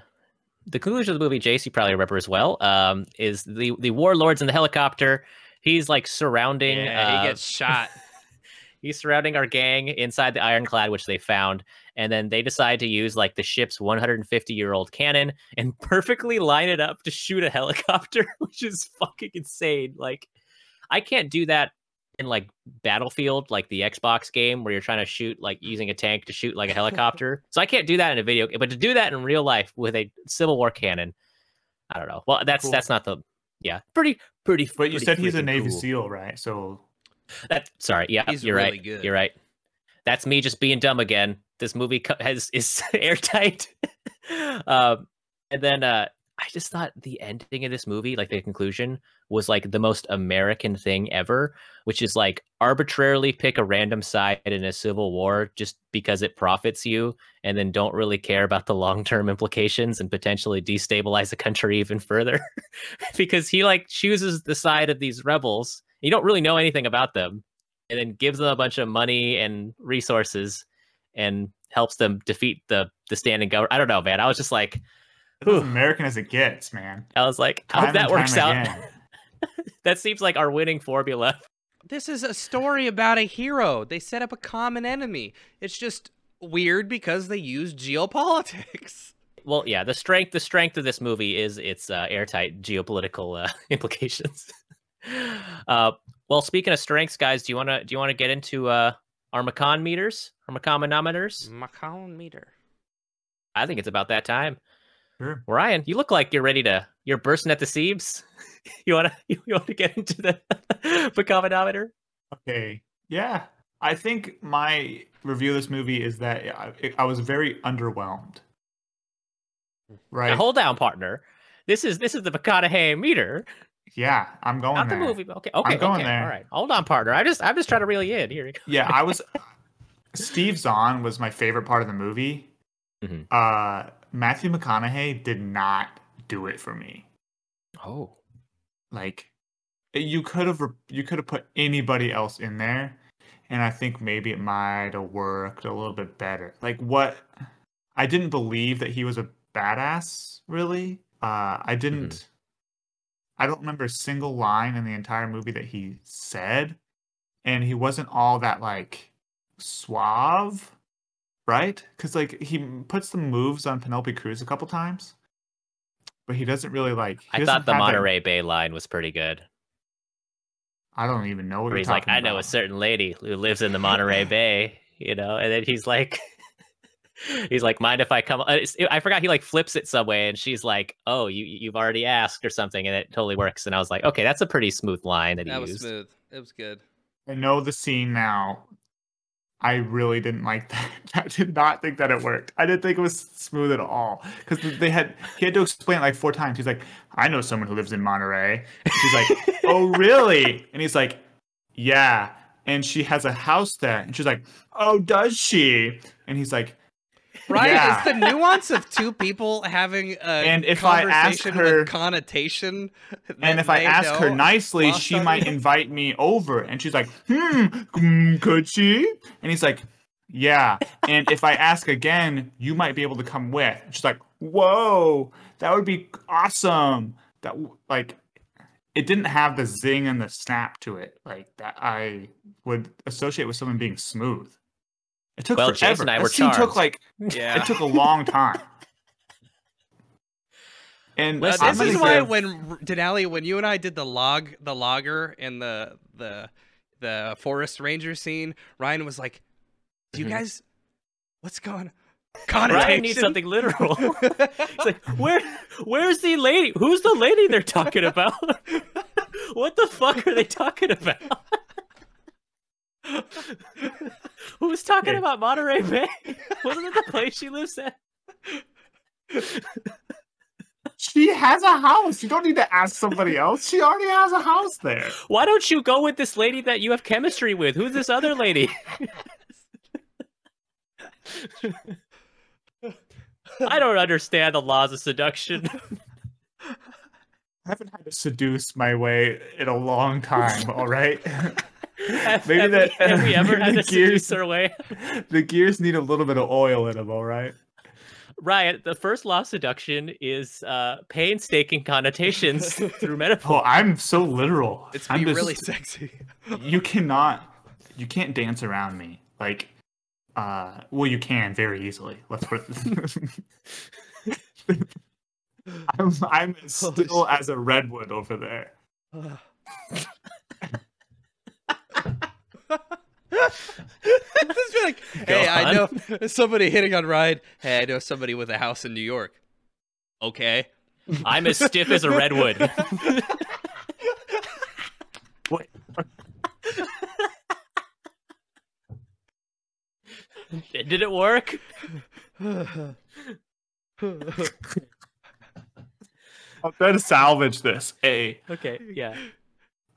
the conclusion of the movie, Jace, you probably remember as well, um, is the the warlords in the helicopter. He's like surrounding. Yeah, uh, he gets shot. (laughs) he's surrounding our gang inside the ironclad, which they found, and then they decide to use like the ship's 150 year old cannon and (laughs) perfectly line it up to shoot a helicopter, (laughs) which is fucking insane. Like, I can't do that in like Battlefield, like the Xbox game where you're trying to shoot like using a tank to shoot like a helicopter. so I can't do that in a video game, but to do that in real life with a Civil War cannon, I don't know. Well, that's Cool. that's not the yeah, pretty pretty. But you said he's a Navy cool. SEAL, right? So That sorry, yeah, He's you're really right. good. You're right. That's me just being dumb again. This movie has is (laughs) airtight. (laughs) um, and then uh, I just thought the ending of this movie, like the conclusion, was like the most American thing ever, which is like arbitrarily pick a random side in a civil war just because it profits you, and then don't really care about the long term implications and potentially destabilize the country even further. (laughs) because he like chooses the side of these rebels. You don't really know anything about them, and then gives them a bunch of money and resources and helps them defeat the the standing government. I don't know, man. I was just like, as American as it gets, man. I was like, I hope that works out. (laughs) (laughs) that seems like our winning formula. This is a story about a hero. They set up a common enemy. It's just weird because they use geopolitics. (laughs) Well, yeah, the strength the strength of this movie is its uh, airtight geopolitical uh, (laughs) implications. uh, well, speaking of strengths, guys, do you want to do you want to get into uh, our Macon meters, our Macon manometers? Macon meter. I think it's about that time. Sure. Ryan, you look like you're ready to. You're bursting at the seams. (laughs) you wanna you, want to get into the (laughs) Macomanometer? Okay. Yeah. I think my review of this movie is that I, I was very underwhelmed. Right. Now, hold down, partner. This is this is the McConaughey meter, yeah, I'm going not there. the movie. But Okay, okay, I'm going okay. there. All right, hold on, partner. I just I'm just trying to reel you in. Here you go. Yeah, I was. (laughs) Steve Zahn was my favorite part of the movie. Mhm. Uh, Matthew McConaughey did not do it for me. Oh, Like, you could have you could have put anybody else in there, and I think maybe it might have worked a little bit better. Like, what? I didn't believe that he was a badass. Really, uh, I didn't. I don't remember a single line in the entire movie that he said, and he wasn't all that like suave, right? Because like he puts the moves on Penelope Cruz a couple times, but he doesn't really like. I thought the have that- Monterey Bay line was pretty good. I don't even know what Where you're he's like, talking I know a certain lady who lives in the Monterey (laughs) Bay, you know, and then he's like, (laughs) he's like, mind if I come? uh, I forgot he like flips it some way, and she's like, oh, you you've already asked or something, and it totally works. And I was like, okay, that's a pretty smooth line that he was used. smooth. It was good. I know the scene now. I really didn't like that. (laughs) I did not think that it worked. I didn't think it was smooth at all because they had he had to explain it like four times. He's like, "I know someone who lives in Monterey." And she's like, (laughs) "Oh, really?" And he's like, "Yeah." And she has a house there. And she's like, "Oh, does she?" And he's like, Right? Yeah. It's the nuance of two people having a (laughs) And if I ask conversation her- with connotation. and if I ask her nicely, she might you. (laughs) invite me over. And she's like, hmm, mm, could she? And he's like, yeah. And if I ask again, you might be able to come with. And she's like, whoa, that would be awesome. That like, it didn't have the zing and the snap to it like that I would associate with someone being smooth. It took Well, Jason and I That were scene charmed. took like Yeah. it took a long (laughs) time. And Listen, Uh, this is why give- when Denali, when you and I did the log, the logger, and the the the forest ranger scene, Ryan was like, "Do you Mhm. guys, what's going? on? Ryan needs something literal. (laughs) He's like, where, where's the lady? Who's the lady they're talking about? (laughs) what the fuck are they talking about? Who's talking Okay. about Monterey Bay? (laughs) Wasn't it the place she lives at? She has a house. You don't need to ask somebody else. She already has a house there. Why don't you go with this lady that you have chemistry with? Who's this other lady? I don't understand the laws of seduction. I haven't had to seduce my way in a long time, all right? (laughs) have, Maybe have that- we, have we ever (laughs) had the to seduce gears- our way? (laughs) the gears need a little bit of oil in them, all right? Right. the first law of seduction is uh, painstaking connotations (laughs) through metaphor. Oh, metaphor. I'm so literal. It's I'm be just- really sexy. you cannot you can't dance around me like uh well you can very easily let's put it i'm, I'm as still shit. as a redwood over there (sighs) Just be (laughs) like, hey, I know somebody hitting on Ryan. Hey, I know somebody with a house in New York. Okay. I'm as stiff as a redwood. (laughs) Wait, Did it work? (laughs) I'm try to salvage this a Okay, yeah.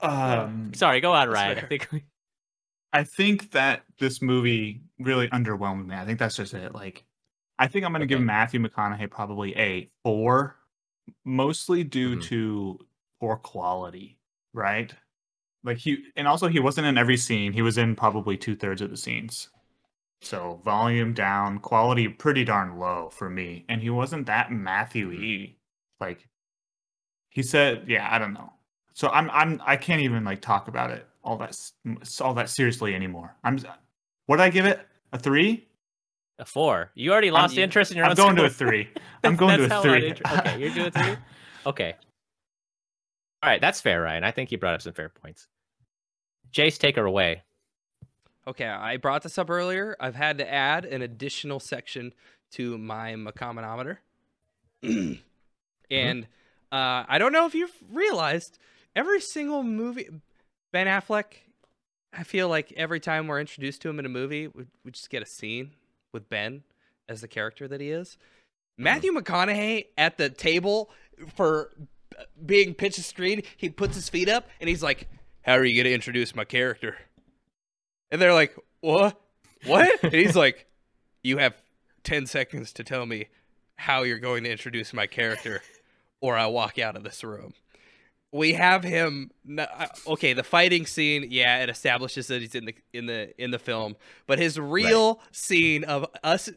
um Sorry, go on, Ryan. I think we- i think that this movie really underwhelmed me. I think that's just it like i think i'm going to give matthew mcconaughey probably a four mostly due Mhm. to poor quality right? Like he and also he wasn't in every scene he was in probably two-thirds of the scenes. So volume down quality pretty darn low for me and he wasn't that matthew y like he said yeah i don't know. So i'm i'm i can't even like talk about it all that all that seriously anymore i'm what did i give it a three a four. You already lost you- interest in your own. i'm own going to a three (laughs) i'm going to That's a three uninter- Okay, you're doing three. (laughs) Okay. All right, that's fair, Ryan. I think you brought up some fair points. Jace, take her away. Okay, I brought this up earlier. I've had to add an additional section to my Macomanometer. (clears throat) and uh, I don't know if you've realized every single movie, Ben Affleck, I feel like every time we're introduced to him in a movie, we, we just get a scene with Ben as the character that he is. Matthew McConaughey at the table for uh, being pitched a screen, he puts his feet up and he's like, How are you going to introduce my character? And they're like, What? What? (laughs) and he's like, You have 10 seconds to tell me how you're going to introduce my character, or I'll walk out of this room. We have him. uh, Okay, the fighting scene, yeah, it establishes that he's in the in the in the film, but his real scene of us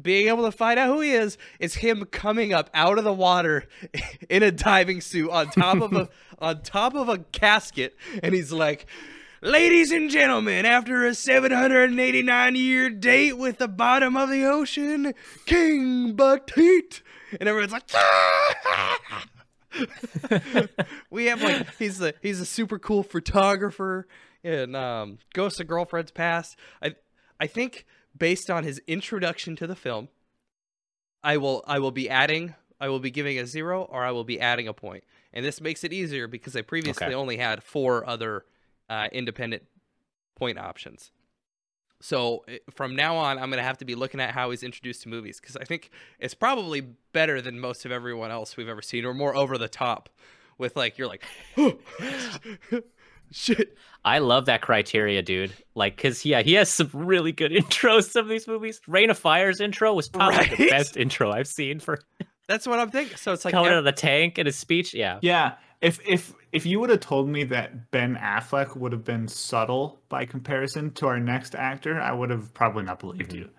being able to find out who he is is him coming up out of the water (laughs) in a diving suit on top of a (laughs) on top of a casket. And he's like ladies and gentlemen after a 789 year date with the bottom of the ocean king Batiste. And everyone's like (laughs) (laughs) we have like he's a he's a super cool photographer in um, Ghost of Girlfriend's Past. I I think based on his introduction to the film, I will I will be adding I will be giving a zero or I will be adding a point, and this makes it easier because I previously Okay. only had four other uh, independent point options. So eh, from now on, I'm gonna have to be looking at how he's introduced to movies because I think it's probably better than most of everyone else we've ever seen, or more over the top, with like you're like, shit. I love that criteria, dude. Like, cause yeah, he has some really good (laughs) intros. Some of these movies, Reign of Fire's intro was probably the best intro I've seen for That's what I'm thinking. So it's like coming ev- out of the tank and his speech. Yeah, Yeah, if if if you would have told me that Ben Affleck would have been subtle by comparison to our next actor, I would have probably not believed you.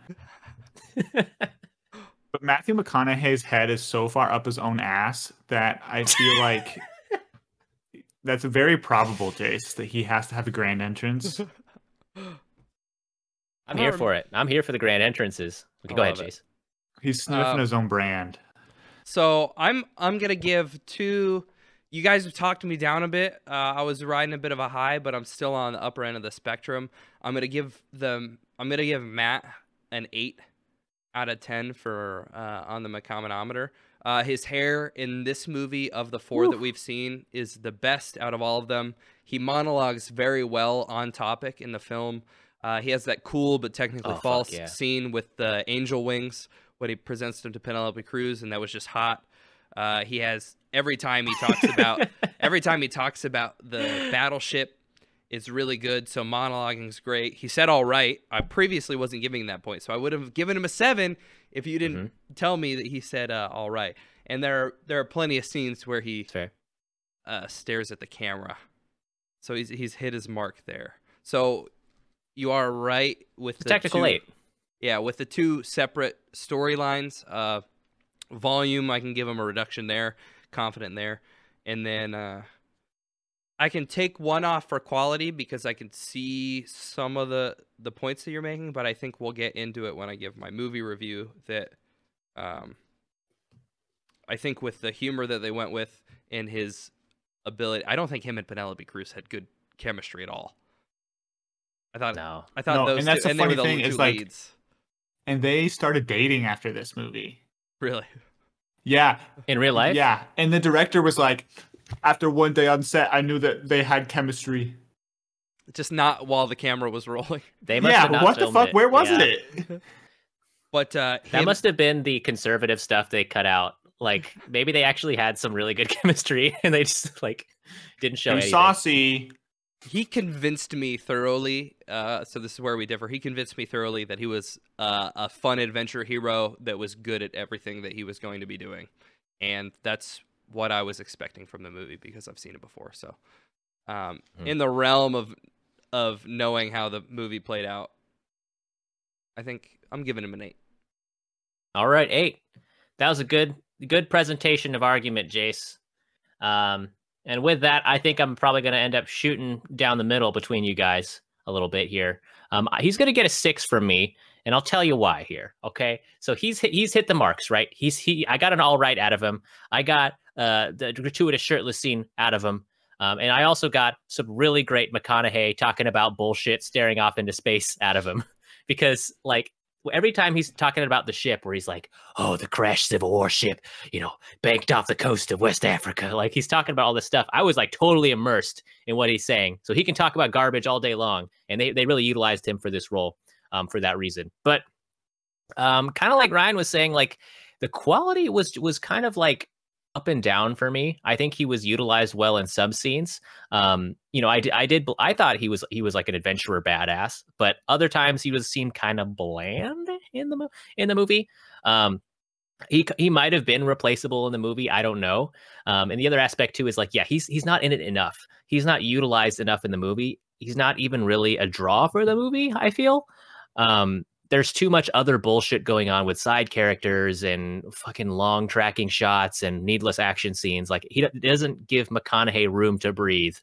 (laughs) but Matthew McConaughey's head is so far up his own ass that I feel like (laughs) that's very probable, Jace, that he has to have a grand entrance. I'm here for it. I'm here for the grand entrances. Okay, go ahead, love it. Jace. He's sniffing Um, his own brand. So I'm I'm gonna give two. You guys have talked me down a bit. Uh, I was riding a bit of a high, but I'm still on the upper end of the spectrum. I'm gonna give them. I'm gonna give Matt an eight out of ten for uh, on the Macomanometer. Uh, his hair in this movie of the four that we've seen is the best out of all of them. He monologues very well on topic in the film. Uh, he has that cool but technically Oh, false yeah. scene with the angel wings when he presents them to Penelope Cruz, and that was just hot. Uh, he has every time he talks about (laughs) every time he talks about the battleship is really good. So monologuing is great. He said all right. I previously wasn't giving that point, so I would have given him a seven if you didn't Mm-hmm. tell me that he said uh, all right. And there are, there are plenty of scenes where he uh, stares at the camera, so he's he's hit his mark there. So you are right with It's the technical two- eight. yeah, with the two separate storylines, uh, volume, I can give them a reduction there, confident there, and then uh, I can take one off for quality because I can see some of the the points that you're making, but I think we'll get into it when I give my movie review. That um, I think with the humor that they went with and his ability, I don't think him and Penelope Cruz had good chemistry at all. I thought No. I thought No, those and that's two, the and they were funny the thing two is, like, leads. And they started dating after this movie. Really, Yeah, In real life? yeah. And the director was like, after one day on set, I knew that they had chemistry. just not while the camera was rolling. (laughs) They must yeah, have not what the fuck? it. Where was Yeah. it? (laughs) But uh, That him- must have been the conservative stuff they cut out. Like maybe they actually had some really good (laughs) chemistry and they just like didn't show And anything. saucy. He convinced me thoroughly. Uh, so this is where we differ. He convinced me thoroughly that he was uh, a fun adventure hero that was good at everything that he was going to be doing, and that's what I was expecting from the movie because I've seen it before. So, um, Hmm. in the realm of of knowing how the movie played out, I think I'm giving him an eight. All right, eight. That was a good good presentation of argument, Jace. Um, and with that, I think I'm probably going to end up shooting down the middle between you guys a little bit here. Um, he's going to get a six from me, and I'll tell you why here. Okay, so he's he's hit the marks, right? He's he. I got an all right out of him. I got uh, the gratuitous shirtless scene out of him. Um, and I also got some really great McConaughey talking about bullshit, staring off into space out of him, (laughs) because like every time he's talking about the ship where he's like, oh, the crash Civil War ship, you know, banked off the coast of West Africa. (laughs) Like he's talking about all this stuff. I was like totally immersed in what he's saying. So he can talk about garbage all day long. And they, they really utilized him for this role um, for that reason. But um, kind of like Ryan was saying, like the quality was was kind of like up and down for me. I think he was utilized well in some scenes. Um, you know, I did I thought he was he was like an adventurer badass, but other times he was seemed kind of bland in the in the movie. Um, he he might have been replaceable in the movie. I don't know. Um, and the other aspect too is like, yeah, he's he's not in it enough. He's not utilized enough in the movie. He's not even really a draw for the movie. I feel. Um, there's too much other bullshit going on with side characters and fucking long tracking shots and needless action scenes. Like he doesn't give McConaughey room to breathe,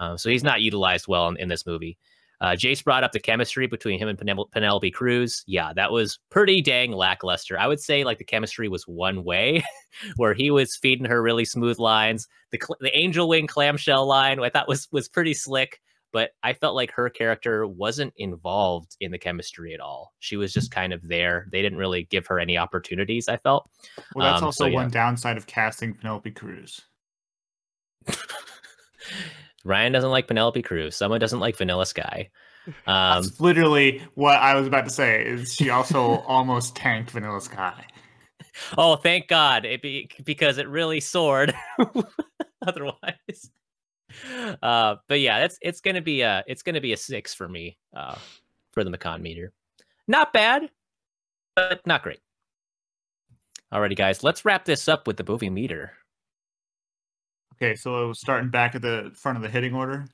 uh, so he's not utilized well in, in this movie. Uh, Jace brought up the chemistry between him and Penel- Penelope Cruz. Yeah, that was pretty dang lackluster. I would say like the chemistry was one way, (laughs) where he was feeding her really smooth lines. The cl- the angel wing clamshell line I thought was was pretty slick but I felt like her character wasn't involved in the chemistry at all. She was just kind of there. They didn't really give her any opportunities, I felt. Well, that's Um, also so, yeah. one downside of casting Penelope Cruz. (laughs) Ryan doesn't like Penelope Cruz. Someone doesn't like Vanilla Sky. Um, That's literally what I was about to say. Is (laughs) she also almost tanked Vanilla Sky? oh, thank God! It be, because it really soared. (laughs) Otherwise, (laughs) uh, but yeah, that's it's gonna be a it's gonna be a six for me uh, for the McCon meter. Not bad, but not great. Alrighty, guys, let's wrap this up with the movie meter. Okay, so starting back at the front of the hitting order.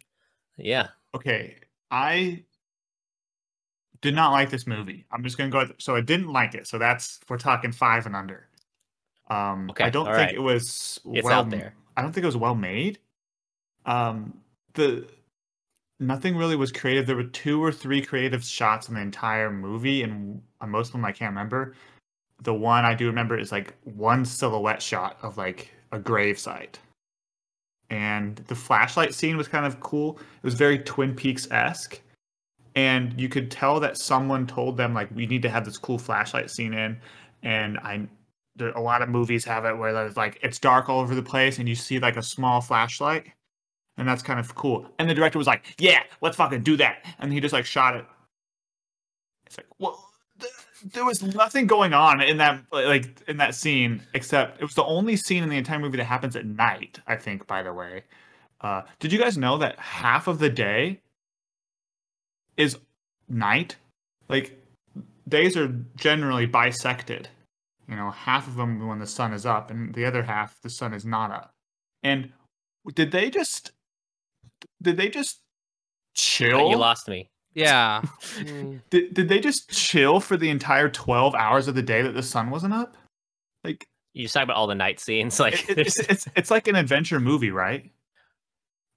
Yeah. Okay, I did not like this movie. I'm just gonna go. So I didn't like it. So that's we're talking five and under. Um, Okay, I don't all think right. it was It's well. out there. I don't think it was well made. Um, the nothing really was creative. There were two or three creative shots in the entire movie, and uh, most of them I can't remember. The one I do remember is like one silhouette shot of like a grave site. And the flashlight scene was kind of cool. It was very Twin Peaks esque. And you could tell that someone told them like we need to have this cool flashlight scene in. And I there a lot of movies have it where there's like it's dark all over the place and you see like a small flashlight. And that's kind of cool. And the director was like, Yeah, let's fucking do that. And he just like shot it. It's like, well, th- there was nothing going on in that like in that scene except it was the only scene in the entire movie that happens at night. I think, by the way. Uh, did you guys know that half of the day is night? Like days are generally bisected. You know, half of them when the sun is up, and the other half the sun is not up. And did they just did they just chill? You lost me. Yeah. (laughs) Mm. Did, did they just chill for the entire 12 hours of the day that the sun wasn't up? Like, You just talk about all the night scenes, like it- it's, (laughs) it's, it's like an adventure movie, right?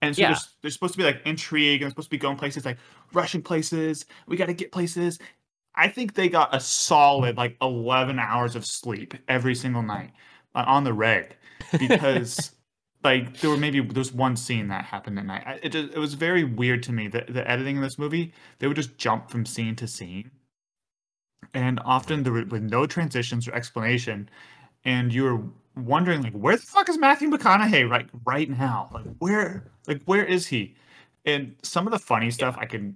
And so Yeah. there's, there's supposed to be like intrigue and it's supposed to be going places like rushing places. We got to get places. I think they got a solid like 11 hours of sleep every single night uh, on the reg (laughs) because like there were maybe there's one scene that happened at night. I- It just, it was very weird to me that the editing in this movie they would just jump from scene to scene, and often there were with no transitions or explanation, and you were wondering like where the fuck is Matthew McConaughey right right now? Like where like where is he? And some of the funny stuff I could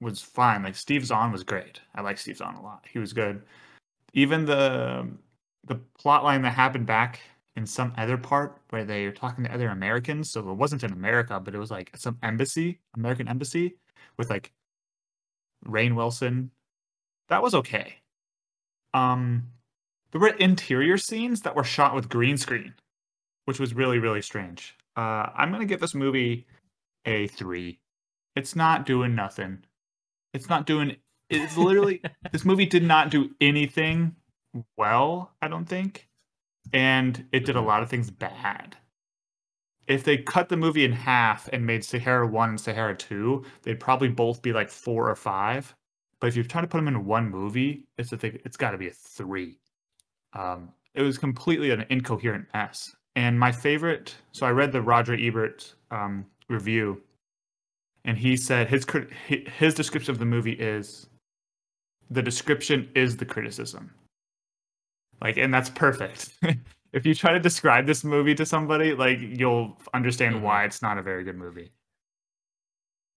was fine. Like Steve Zahn was great. I like Steve Zahn a lot. He was good. Even the the plot line that happened back in some other part where they were talking to other Americans. So it wasn't in America, but it was like some embassy, American embassy, with like Rainn Wilson. That was okay. Um, there were interior scenes that were shot with green screen, which was really really strange. Uh, I'm gonna give this movie a three. It's not doing nothing. It's not doing. It's literally (laughs) this movie did not do anything well. I don't think and it did a lot of things bad. If they cut the movie in half and made Sahara 1 and Sahara 2, they'd probably both be like 4 or 5. But if you try to put them in one movie, it's a thing, it's got to be a 3. Um, it was completely an incoherent mess. And my favorite, so I read the Roger Ebert um, review, and he said his his description of the movie is the description is the criticism. Like, and that's perfect. (laughs) if you try to describe this movie to somebody, like you'll understand Mhm. why it's not a very good movie.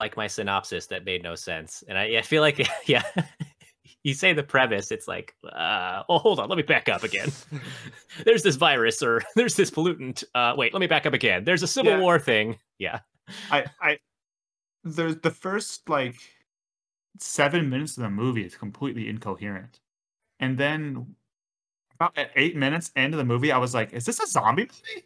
like my synopsis that made no sense. And I, I feel like, (laughs) yeah, you say the premise, it's like, uh, oh, hold on, let me back up again. (laughs) there's this virus or there's this pollutant. Uh, wait, let me back up again. There's a civil Yeah. war thing. Yeah. I, I, there's the first like seven minutes of the movie is completely incoherent, and then about at eight minutes into the movie, I was like, "Is this a zombie movie?"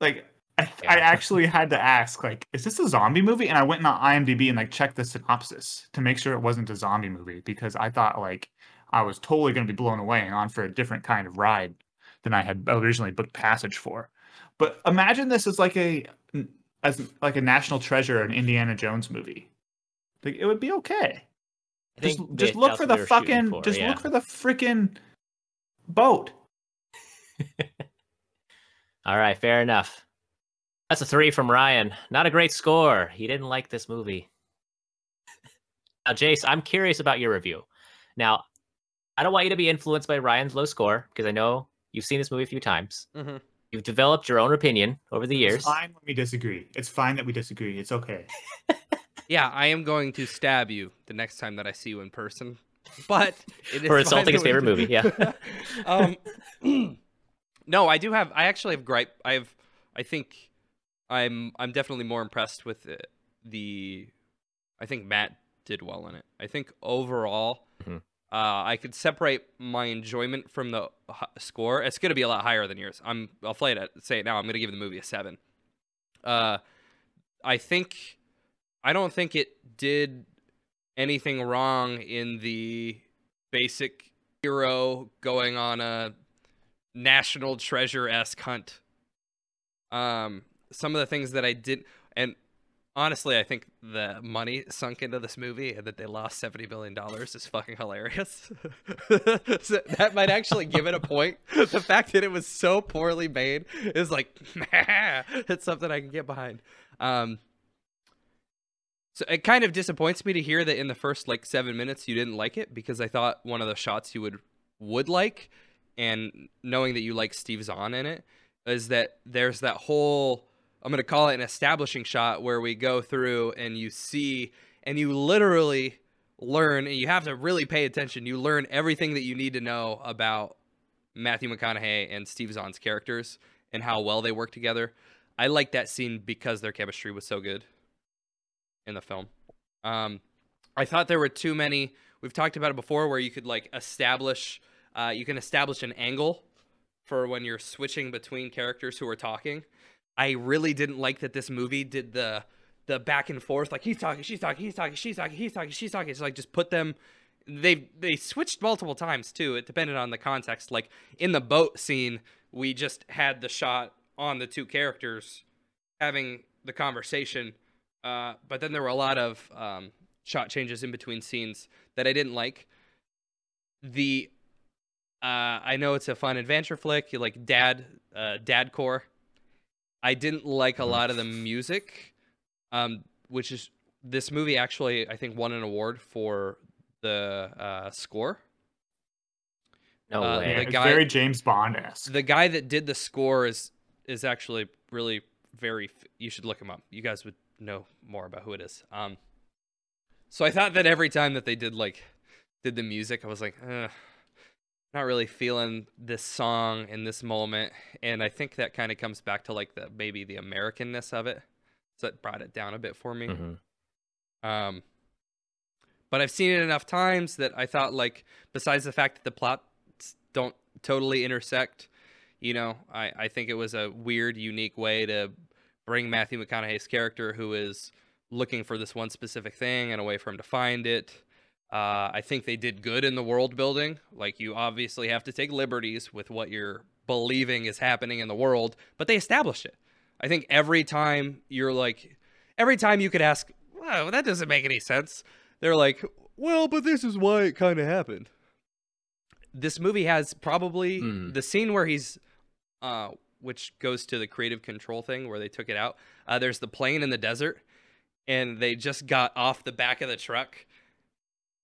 Like, I, I actually had to ask, like, "Is this a zombie movie?" And I went on IMDb and like checked the synopsis to make sure it wasn't a zombie movie because I thought like I was totally going to be blown away and on for a different kind of ride than I had originally booked passage for. But imagine this as like a as like a national treasure, an Indiana Jones movie. Like it would be okay. Just just look for the they were shooting fucking for, just yeah. look for the freaking boat. (laughs) All right, fair enough. That's a three from Ryan. Not a great score. He didn't like this movie. now, Jace, I'm curious about your review. Now, I don't want you to be influenced by Ryan's low score because I know you've seen this movie a few times. Mhm. You've developed your own opinion over the years. It's fine when we disagree. It's fine that we disagree. It's okay. (laughs) Yeah, I am going to stab you the next time that I see you in person. But it is For insulting his favorite movie, yeah. (laughs) um, (clears throat) no, I do have. I actually have gripe. I have. I think I'm. I'm definitely more impressed with the. the I think Matt did well in it. I think overall, Mhm. uh, I could separate my enjoyment from the h- score. It's going to be a lot higher than yours. I'm. I'll play it. Say it now. I'm going to give the movie a seven. Uh, I think. I don't think it did anything wrong in the basic hero going on a national treasure esque hunt. Um, some of the things that I did, and honestly, I think the money sunk into this movie and that they lost seventy billion dollars is fucking hilarious. (laughs) So that might actually give it a point. The fact that it was so poorly made is like, (laughs) it's something I can get behind. Um, so it kind of disappoints me to hear that in the first like seven minutes you didn't like it because I thought one of the shots you would would like, and knowing that you like Steve Zahn in it, is that there's that whole I'm gonna call it an establishing shot where we go through and you see and you literally learn and you have to really pay attention. You learn everything that you need to know about Matthew McConaughey and Steve Zahn's characters and how well they work together. I like that scene because their chemistry was so good in the film. Um, I thought there were too many. We've talked about it before, where you could like establish, uh, you can establish an angle for when you're switching between characters who are talking. I really didn't like that this movie did the the back and forth, like he's talking, she's talking, he's talking, she's talking, he's talking, she's talking. It's like just put them. They they switched multiple times too. It depended on the context. Like in the boat scene, we just had the shot on the two characters having the conversation, uh, but then there were a lot of um, shot changes in between scenes that I didn't like. The uh, I know it's a fun adventure flick, like dad uh, dad core. I didn't like a lot of the music, um, which is this movie actually I think won an award for the uh, score. No Uh, way. Yeah, the it's guy- very James Bond esque. The guy that did the score is is actually really very. You should look him up. You guys would know more about who it is. Um, so I thought that every time that they did like did the music, I was like, not really feeling this song in this moment, and I think that kind of comes back to like the maybe the Americanness of it. So that brought it down a bit for me. Mhm. Um, but I've seen it enough times that I thought, like, besides the fact that the plots don't totally intersect, you know, I, I think it was a weird, unique way to bring Matthew McConaughey's character, who is looking for this one specific thing, and a way for him to find it. Uh, I think they did good in the world building. Like, you obviously have to take liberties with what you're believing is happening in the world, but they established it. I think every time you're like, every time you could ask, wow, that doesn't make any sense. They're like, well, but this is why it kind of happened. This movie has probably Hmm. the scene where he's, uh, which goes to the creative control thing where they took it out. Uh, there's the plane in the desert, and they just got off the back of the truck,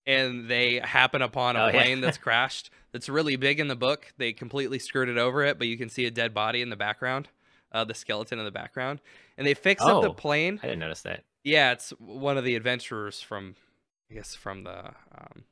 and they happen upon a Oh, yeah. plane that's (laughs) crashed. That's really big in the book. They completely skirted over it, but you can see a dead body in the background, uh, the skeleton in the background, and they fix up the Oh. plane. I didn't notice that. Yeah, it's one of the adventurers from, I guess from the um,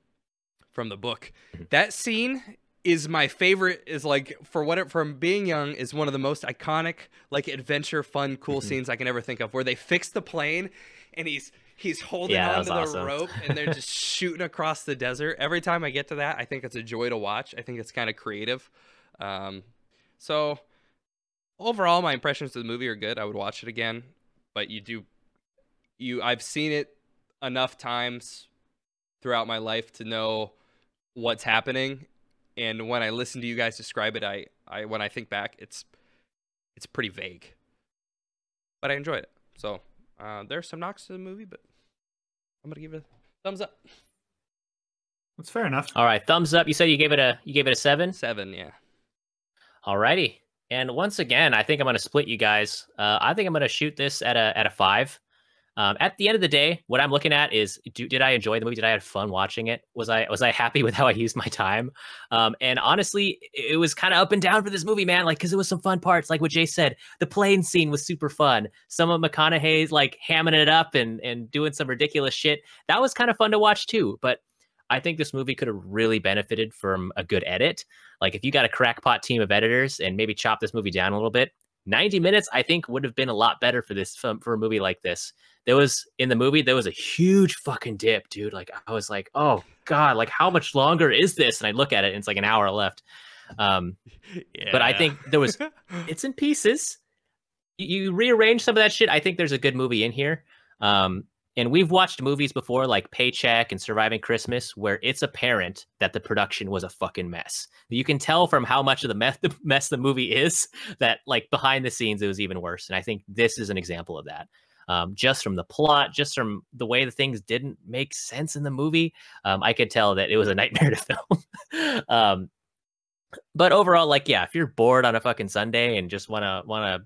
from the book. Mm-hmm. That scene is my favorite. Is like for what it from being young is one of the most iconic like adventure, fun, cool Mhm. scenes I can ever think of. Where they fix the plane and he's he's holding Yeah, onto the awesome. rope and they're just (laughs) shooting across the desert. Every time I get to that, I think it's a joy to watch. I think it's kind of creative. Um, so overall, my impressions of the movie are good. I would watch it again, but you do you I've seen it enough times throughout my life to know what's happening and when I listen to you guys describe it I I when I think back it's it's pretty vague. But I enjoyed it. So, uh there's some knocks to the movie, but I'm going to give it a thumbs up. That's fair enough. All right, thumbs up. You said you gave it a you gave it a seven. 7, yeah. Alrighty. And once again, I think I'm going to split you guys. Uh, I think I'm going to shoot this at a at a five. Um, at the end of the day, what I'm looking at is, do, did I enjoy the movie? Did I have fun watching it? Was I was I happy (laughs) with how I used my time? Um, and honestly, it was kind of up and down for this movie, man. Like, because it was some fun parts, like what Jay said. The plane scene was super fun. Some of McConaughey's like hamming it up and and doing some ridiculous shit. That was kind of fun to watch too. But I think this movie could have really benefited from a good edit. Like if you got a crackpot team of editors and maybe chop this movie down a little bit, 90 minutes I think would have been a lot better for this for, for a movie like this. There was in the movie there was a huge fucking dip, dude. Like I was like, "Oh god, like how much longer is this?" And I look at it and it's like an hour left. Um (laughs) But I think there was- it's in pieces. You, you rearrange some of that shit. I think there's a good movie in here. Um, and we've watched movies before, like Paycheck and Surviving Christmas, where it's apparent that the production was a fucking mess. You can tell from how much of the mess (laughs) the, mess the movie is that, like behind the scenes, it was even worse. And I think this is an example of that. Um, just from the plot, just from the way the things didn't make sense in the movie, um, I could tell that it was a (laughs) nightmare to film. (laughs) um, but overall, like, yeah, if you're bored on a fucking Sunday and just wanna wanna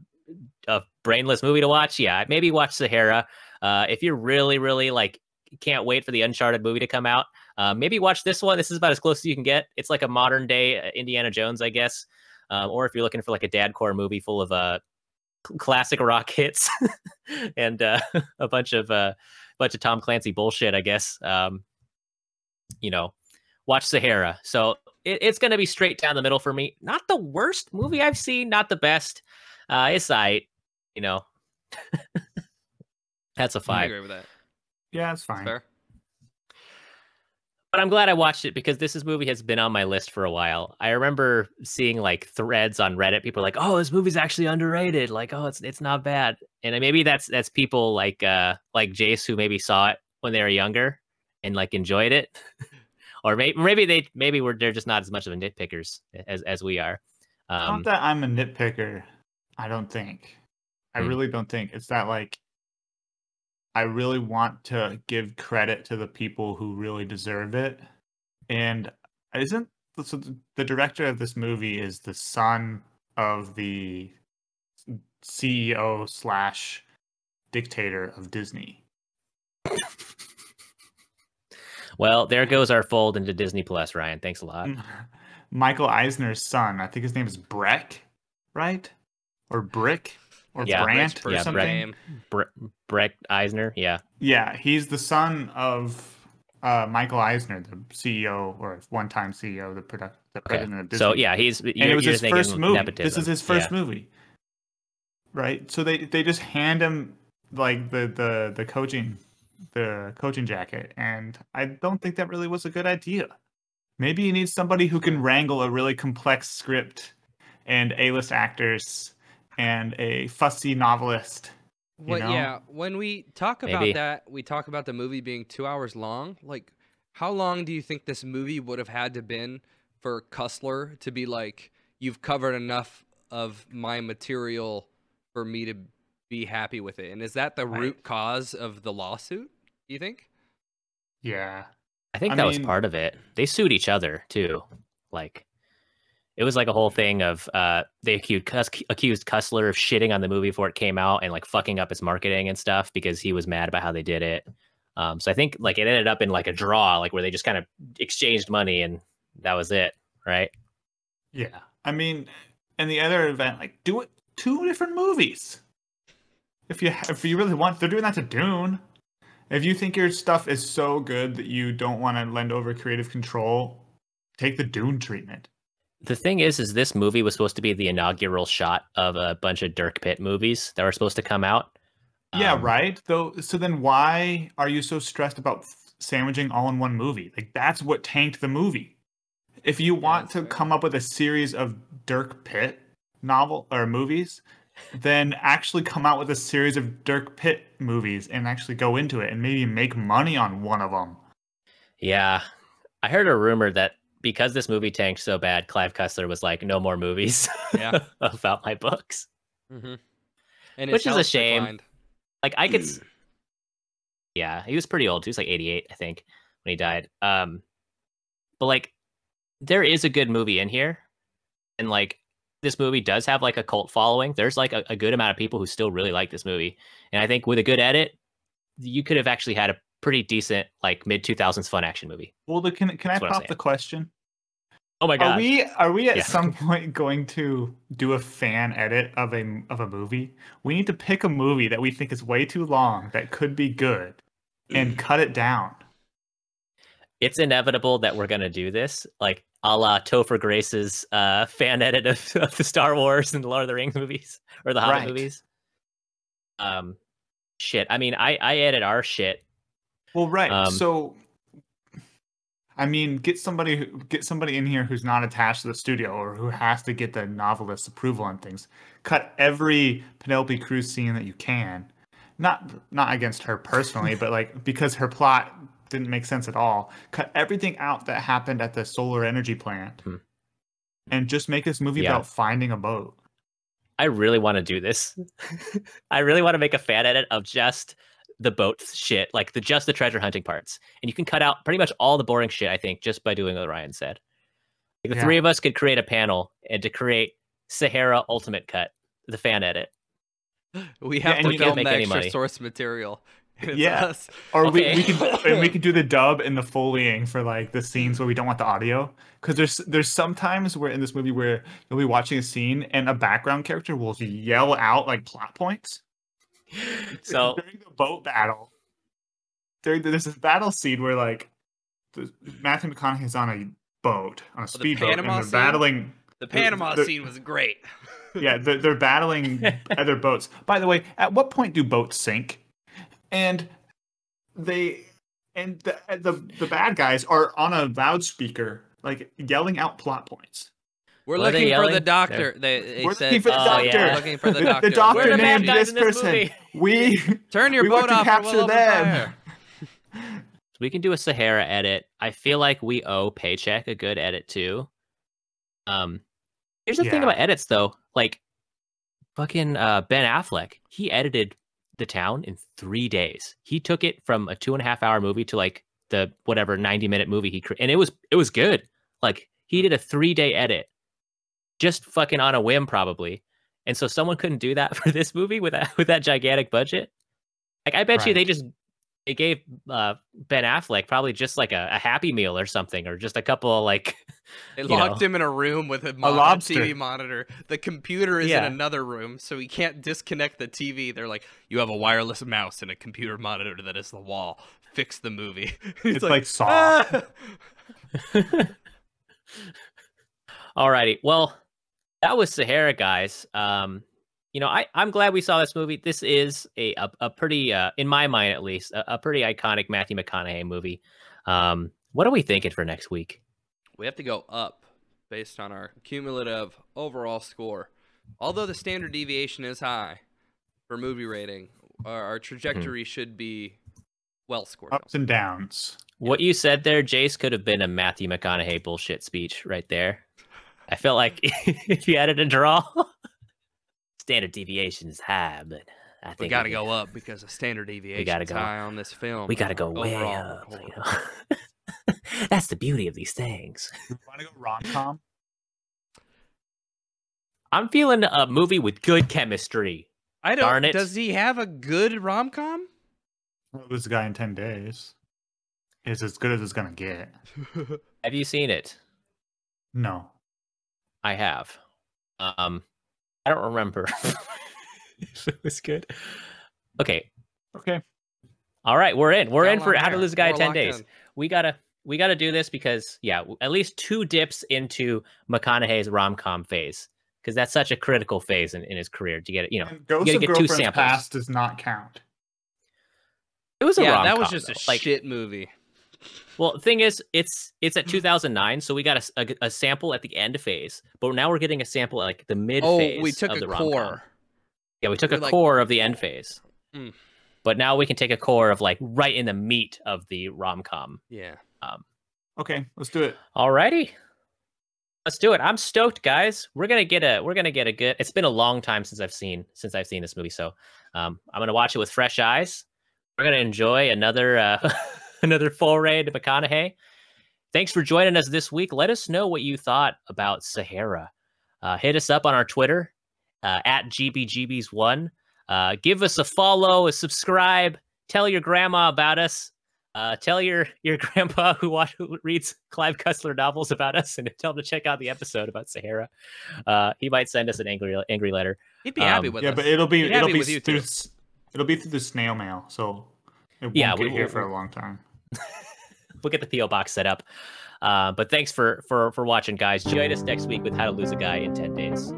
a brainless movie to watch, yeah, maybe watch Sahara. Uh, if you're really, really like can't wait for the Uncharted movie to come out, uh, maybe watch this one. This is about as close as you can get. It's like a modern day uh, Indiana Jones, I guess. Um, or if you're looking for like a dadcore movie full of uh classic rock hits (laughs) and uh, (laughs) a bunch of uh, bunch of Tom Clancy bullshit, I guess. Um, you know, watch Sahara. So it, it's going to be straight down the middle for me. Not the worst movie I've seen, not the best. Uh, it's I, you know. (laughs) That's a I five. I agree with that. Yeah, it's That's fine. fair. but I'm glad I watched it because this is movie has been on my list for a while. I remember seeing like threads on Reddit. People are like, "Oh, this movie's actually underrated." Like, "Oh, it's it's not bad." And maybe that's that's people like uh like Jace who maybe saw it when they were younger and like enjoyed it, (laughs) or maybe maybe they maybe we're they're just not as much of a nitpickers as as we are. Um, Not that I'm a nitpicker. I don't think. I Hmm. really don't think. It's that like I really want to give credit to the people who really deserve it. And isn't so the- the director of this movie is the son of the CEO slash dictator of Disney. well, there goes our fold into Disney Plus, Ryan. Thanks a lot. (laughs) Michael Eisner's son. I think his name is Breck, right? Or Brick or Yeah, Brandt Rich or yeah, person something. name. Bre- Breck Eisner, yeah, Yeah, he's the son of uh, Michael Eisner, the CEO or one-time CEO, the product, the okay. president of Disney. So yeah, he's and you're, it was his first movie. Nepotism. This is his first yeah. movie, right? So they they just hand him like the the the coaching the coaching jacket, and I don't think that really was a good idea. Maybe you need somebody who can wrangle a really complex script and A-list actors and a fussy novelist. Well, know? yeah. When we talk about Maybe. that, we talk about the movie being two hours long. Like, how long do you think this movie would have had to been for Cussler to be like, "You've covered enough of my material for me to be happy with it"? And is that the Right. root cause of the lawsuit? Do you think? Yeah, I think I that was part of it. They sued each other too. Like it was like a whole thing of uh they accused Cus- accused Cussler of shitting on the movie before it came out and like fucking up its marketing and stuff because he was mad about how they did it. Um so I think like it ended up in like a draw like where they just kind of exchanged money and that was it, right? Yeah. I mean, and the other event, like do it two different movies. If you if you really want, they're doing that to Dune. If you think your stuff is so good that you don't want to lend over creative control, take the Dune treatment. The thing is is this movie was supposed to be the inaugural shot of a bunch of Dirk Pitt movies that were supposed to come out. Yeah, Um, right. Though, so then why are you so stressed about sandwiching all in one movie? Like that's what tanked the movie. If you want to come up with a series of Dirk Pitt novel or movies, then actually come out with a series of Dirk Pitt movies and actually go into it and maybe make money on one of them. Yeah. I heard a rumor that because this movie tanked so bad, Clive Cussler was like, no more movies Yeah. (laughs) about my books. Mm-hmm. And Which is a shame. declined. Like I could Yeah, he was pretty old. He was like 88, I think, when he died. Um but like there is a good movie in here. And like this movie does have like a cult following. There's like a, a good amount of people who still really like this movie. And I think with a good edit, you could have actually had a pretty decent like mid 2000s fun action movie. Well, the, can can I That's I'm pop the question? Oh my god. Are we are we at Yeah. some (laughs) point going to do a fan edit of a of a movie? We need to pick a movie that we think is way too long that could be good and cut it down. it's inevitable that we're gonna do this, like a la Topher Grace's uh, fan edit of, (laughs) of the Star Wars and the Lord of the Rings movies or the Hobbit Right. movies. Um, shit. I mean, I I edit our shit. Well, right. Um, so, I mean, get somebody who- get somebody in here who's not attached to the studio or who has to get the novelist's approval on things. Cut every Penelope Cruz scene that you can. Not not against her personally, but like (laughs) because her plot didn't make sense at all. Cut everything out that happened at the solar energy plant, Hmm. and just make this movie Yeah. about finding a boat. I really want to do this. (laughs) I really want to make a fan edit of just the boat shit, like the just the treasure hunting parts, and you can cut out pretty much all the boring shit. I think just by doing what Ryan said. Like the Yeah. three of us could create a panel and to create Sahara Ultimate Cut, the fan edit. (gasps) We have and to we film make the extra money. source material. (laughs) It's Yeah. us. Or we, Okay. we can and we can do the (laughs) dub and the foleying for like the scenes where we don't want the audio because there's there's sometimes where in this movie where you'll be watching a scene and a background character will yell out like plot points. (laughs) So during the boat battle, there there's this battle scene where like the, Matthew McConaughey's on a boat on a oh, the speedboat and Panama they're scene? battling. The Panama the- scene was great. (laughs) Yeah, they're, they're battling (laughs) other boats. By the way, at what point do boats sink? And they and the the the bad guys are on a loudspeaker, like yelling out plot points. We're What looking for the yelling? doctor. They, they We're said, looking for the Oh, doctor. yeah. We're looking for the doctor. (laughs) the doctor We're the named guys this in this person. movie. We (laughs) Turn your we boat want to off. or capture we'll them. fire." (laughs) we can do a Sahara edit. I feel like we owe Paycheck a good edit too. Um, here's the thing about edits though, like fucking uh, Ben Affleck, he edited the town in three days. He took it from a two and a half hour movie to like the whatever ninety minute movie he created, and it was it was good. Like he did a three day edit, just fucking on a whim probably. And so someone couldn't do that (laughs) for this movie with that with that gigantic budget. Like I bet you they just they gave uh, Ben Affleck probably just like a, a Happy Meal or something, or just a couple of like They (laughs) locked know. him in a room with a, mo- lobster. TV monitor. The computer is Yeah. in another room, so he can't disconnect the TV. They're like, "You have a wireless mouse and a computer monitor that is the wall. Fix the movie." (laughs) He's It's like Saw. "Ah!" Alrighty. Well, that was Sahara, guys. Um, you know, I, I'm glad we saw this movie. This is a a, a pretty, uh, in my mind at least, a, a pretty iconic Matthew McConaughey movie. Um, what are we thinking for next week? we have to go up based on our cumulative overall score. Although the standard deviation is high for movie rating, our, our trajectory should be well scored. Ups and downs. What you said there, Jace, could have been a Matthew McConaughey bullshit speech right there. I felt like (laughs) if you added a draw, standard deviation is high, but I think We got to go up because the standard deviation gotta is go. high on this film. We got to go way up. You know? (laughs) That's the beauty of these things. Want to go rom com? I'm feeling a movie with good chemistry. I don't. Darn it. Does he have a good rom com? This guy in ten days is as good as it's gonna get. (laughs) Have you seen it? No. I have. Um, I don't remember (laughs) if it was good. Okay. Okay. All right, we're in. We're Got in for How to. Lose a Guy in ten days. in. We gotta we gotta do this because yeah, at least two dips into McConaughey's rom com phase because that's such a critical phase in, in his career to get it. You know, And Ghost gotta of get two Girlfriend's samples. Past does not count. it was a Yeah, rom that was just a like, shit movie. Well, the thing is, it's it's at 2009, so we got a sample at the end phase, but now we're getting a sample at like the mid phase. Oh, phase. we took of a the rom-com. core. Yeah, we took we a like- core of the end phase, Mm. but now we can take a core of like right in the meat of the rom com. Yeah. Okay, let's do it. Alrighty, let's do it. I'm stoked, guys. We're gonna get a we're gonna get a good. It's been a long time since I've seen since I've seen this movie, so um, I'm gonna watch it with fresh eyes. We're gonna enjoy another uh, (laughs) (laughs) another foray to McConaughey. Thanks for joining us this week. Let us know what you thought about Sahara. Uh, hit us up on our Twitter uh, at GBGBs1. Uh, give us a follow, a subscribe. Tell your grandma about us. Uh, tell your your (laughs) grandpa who, watch, who reads Clive Cussler novels about us, and tell him to check out the episode about Sahara. Uh, he might send us an angry angry letter. He'd be happy Um, with yeah, us. but it'll be He'd it'll be through too. it'll be through the snail mail, so it won't Yeah, get we- here we- for a long time. We'll get the PO box set up. Uh, but thanks for for for watching, guys. Join us next week with How to Lose a Guy in ten days.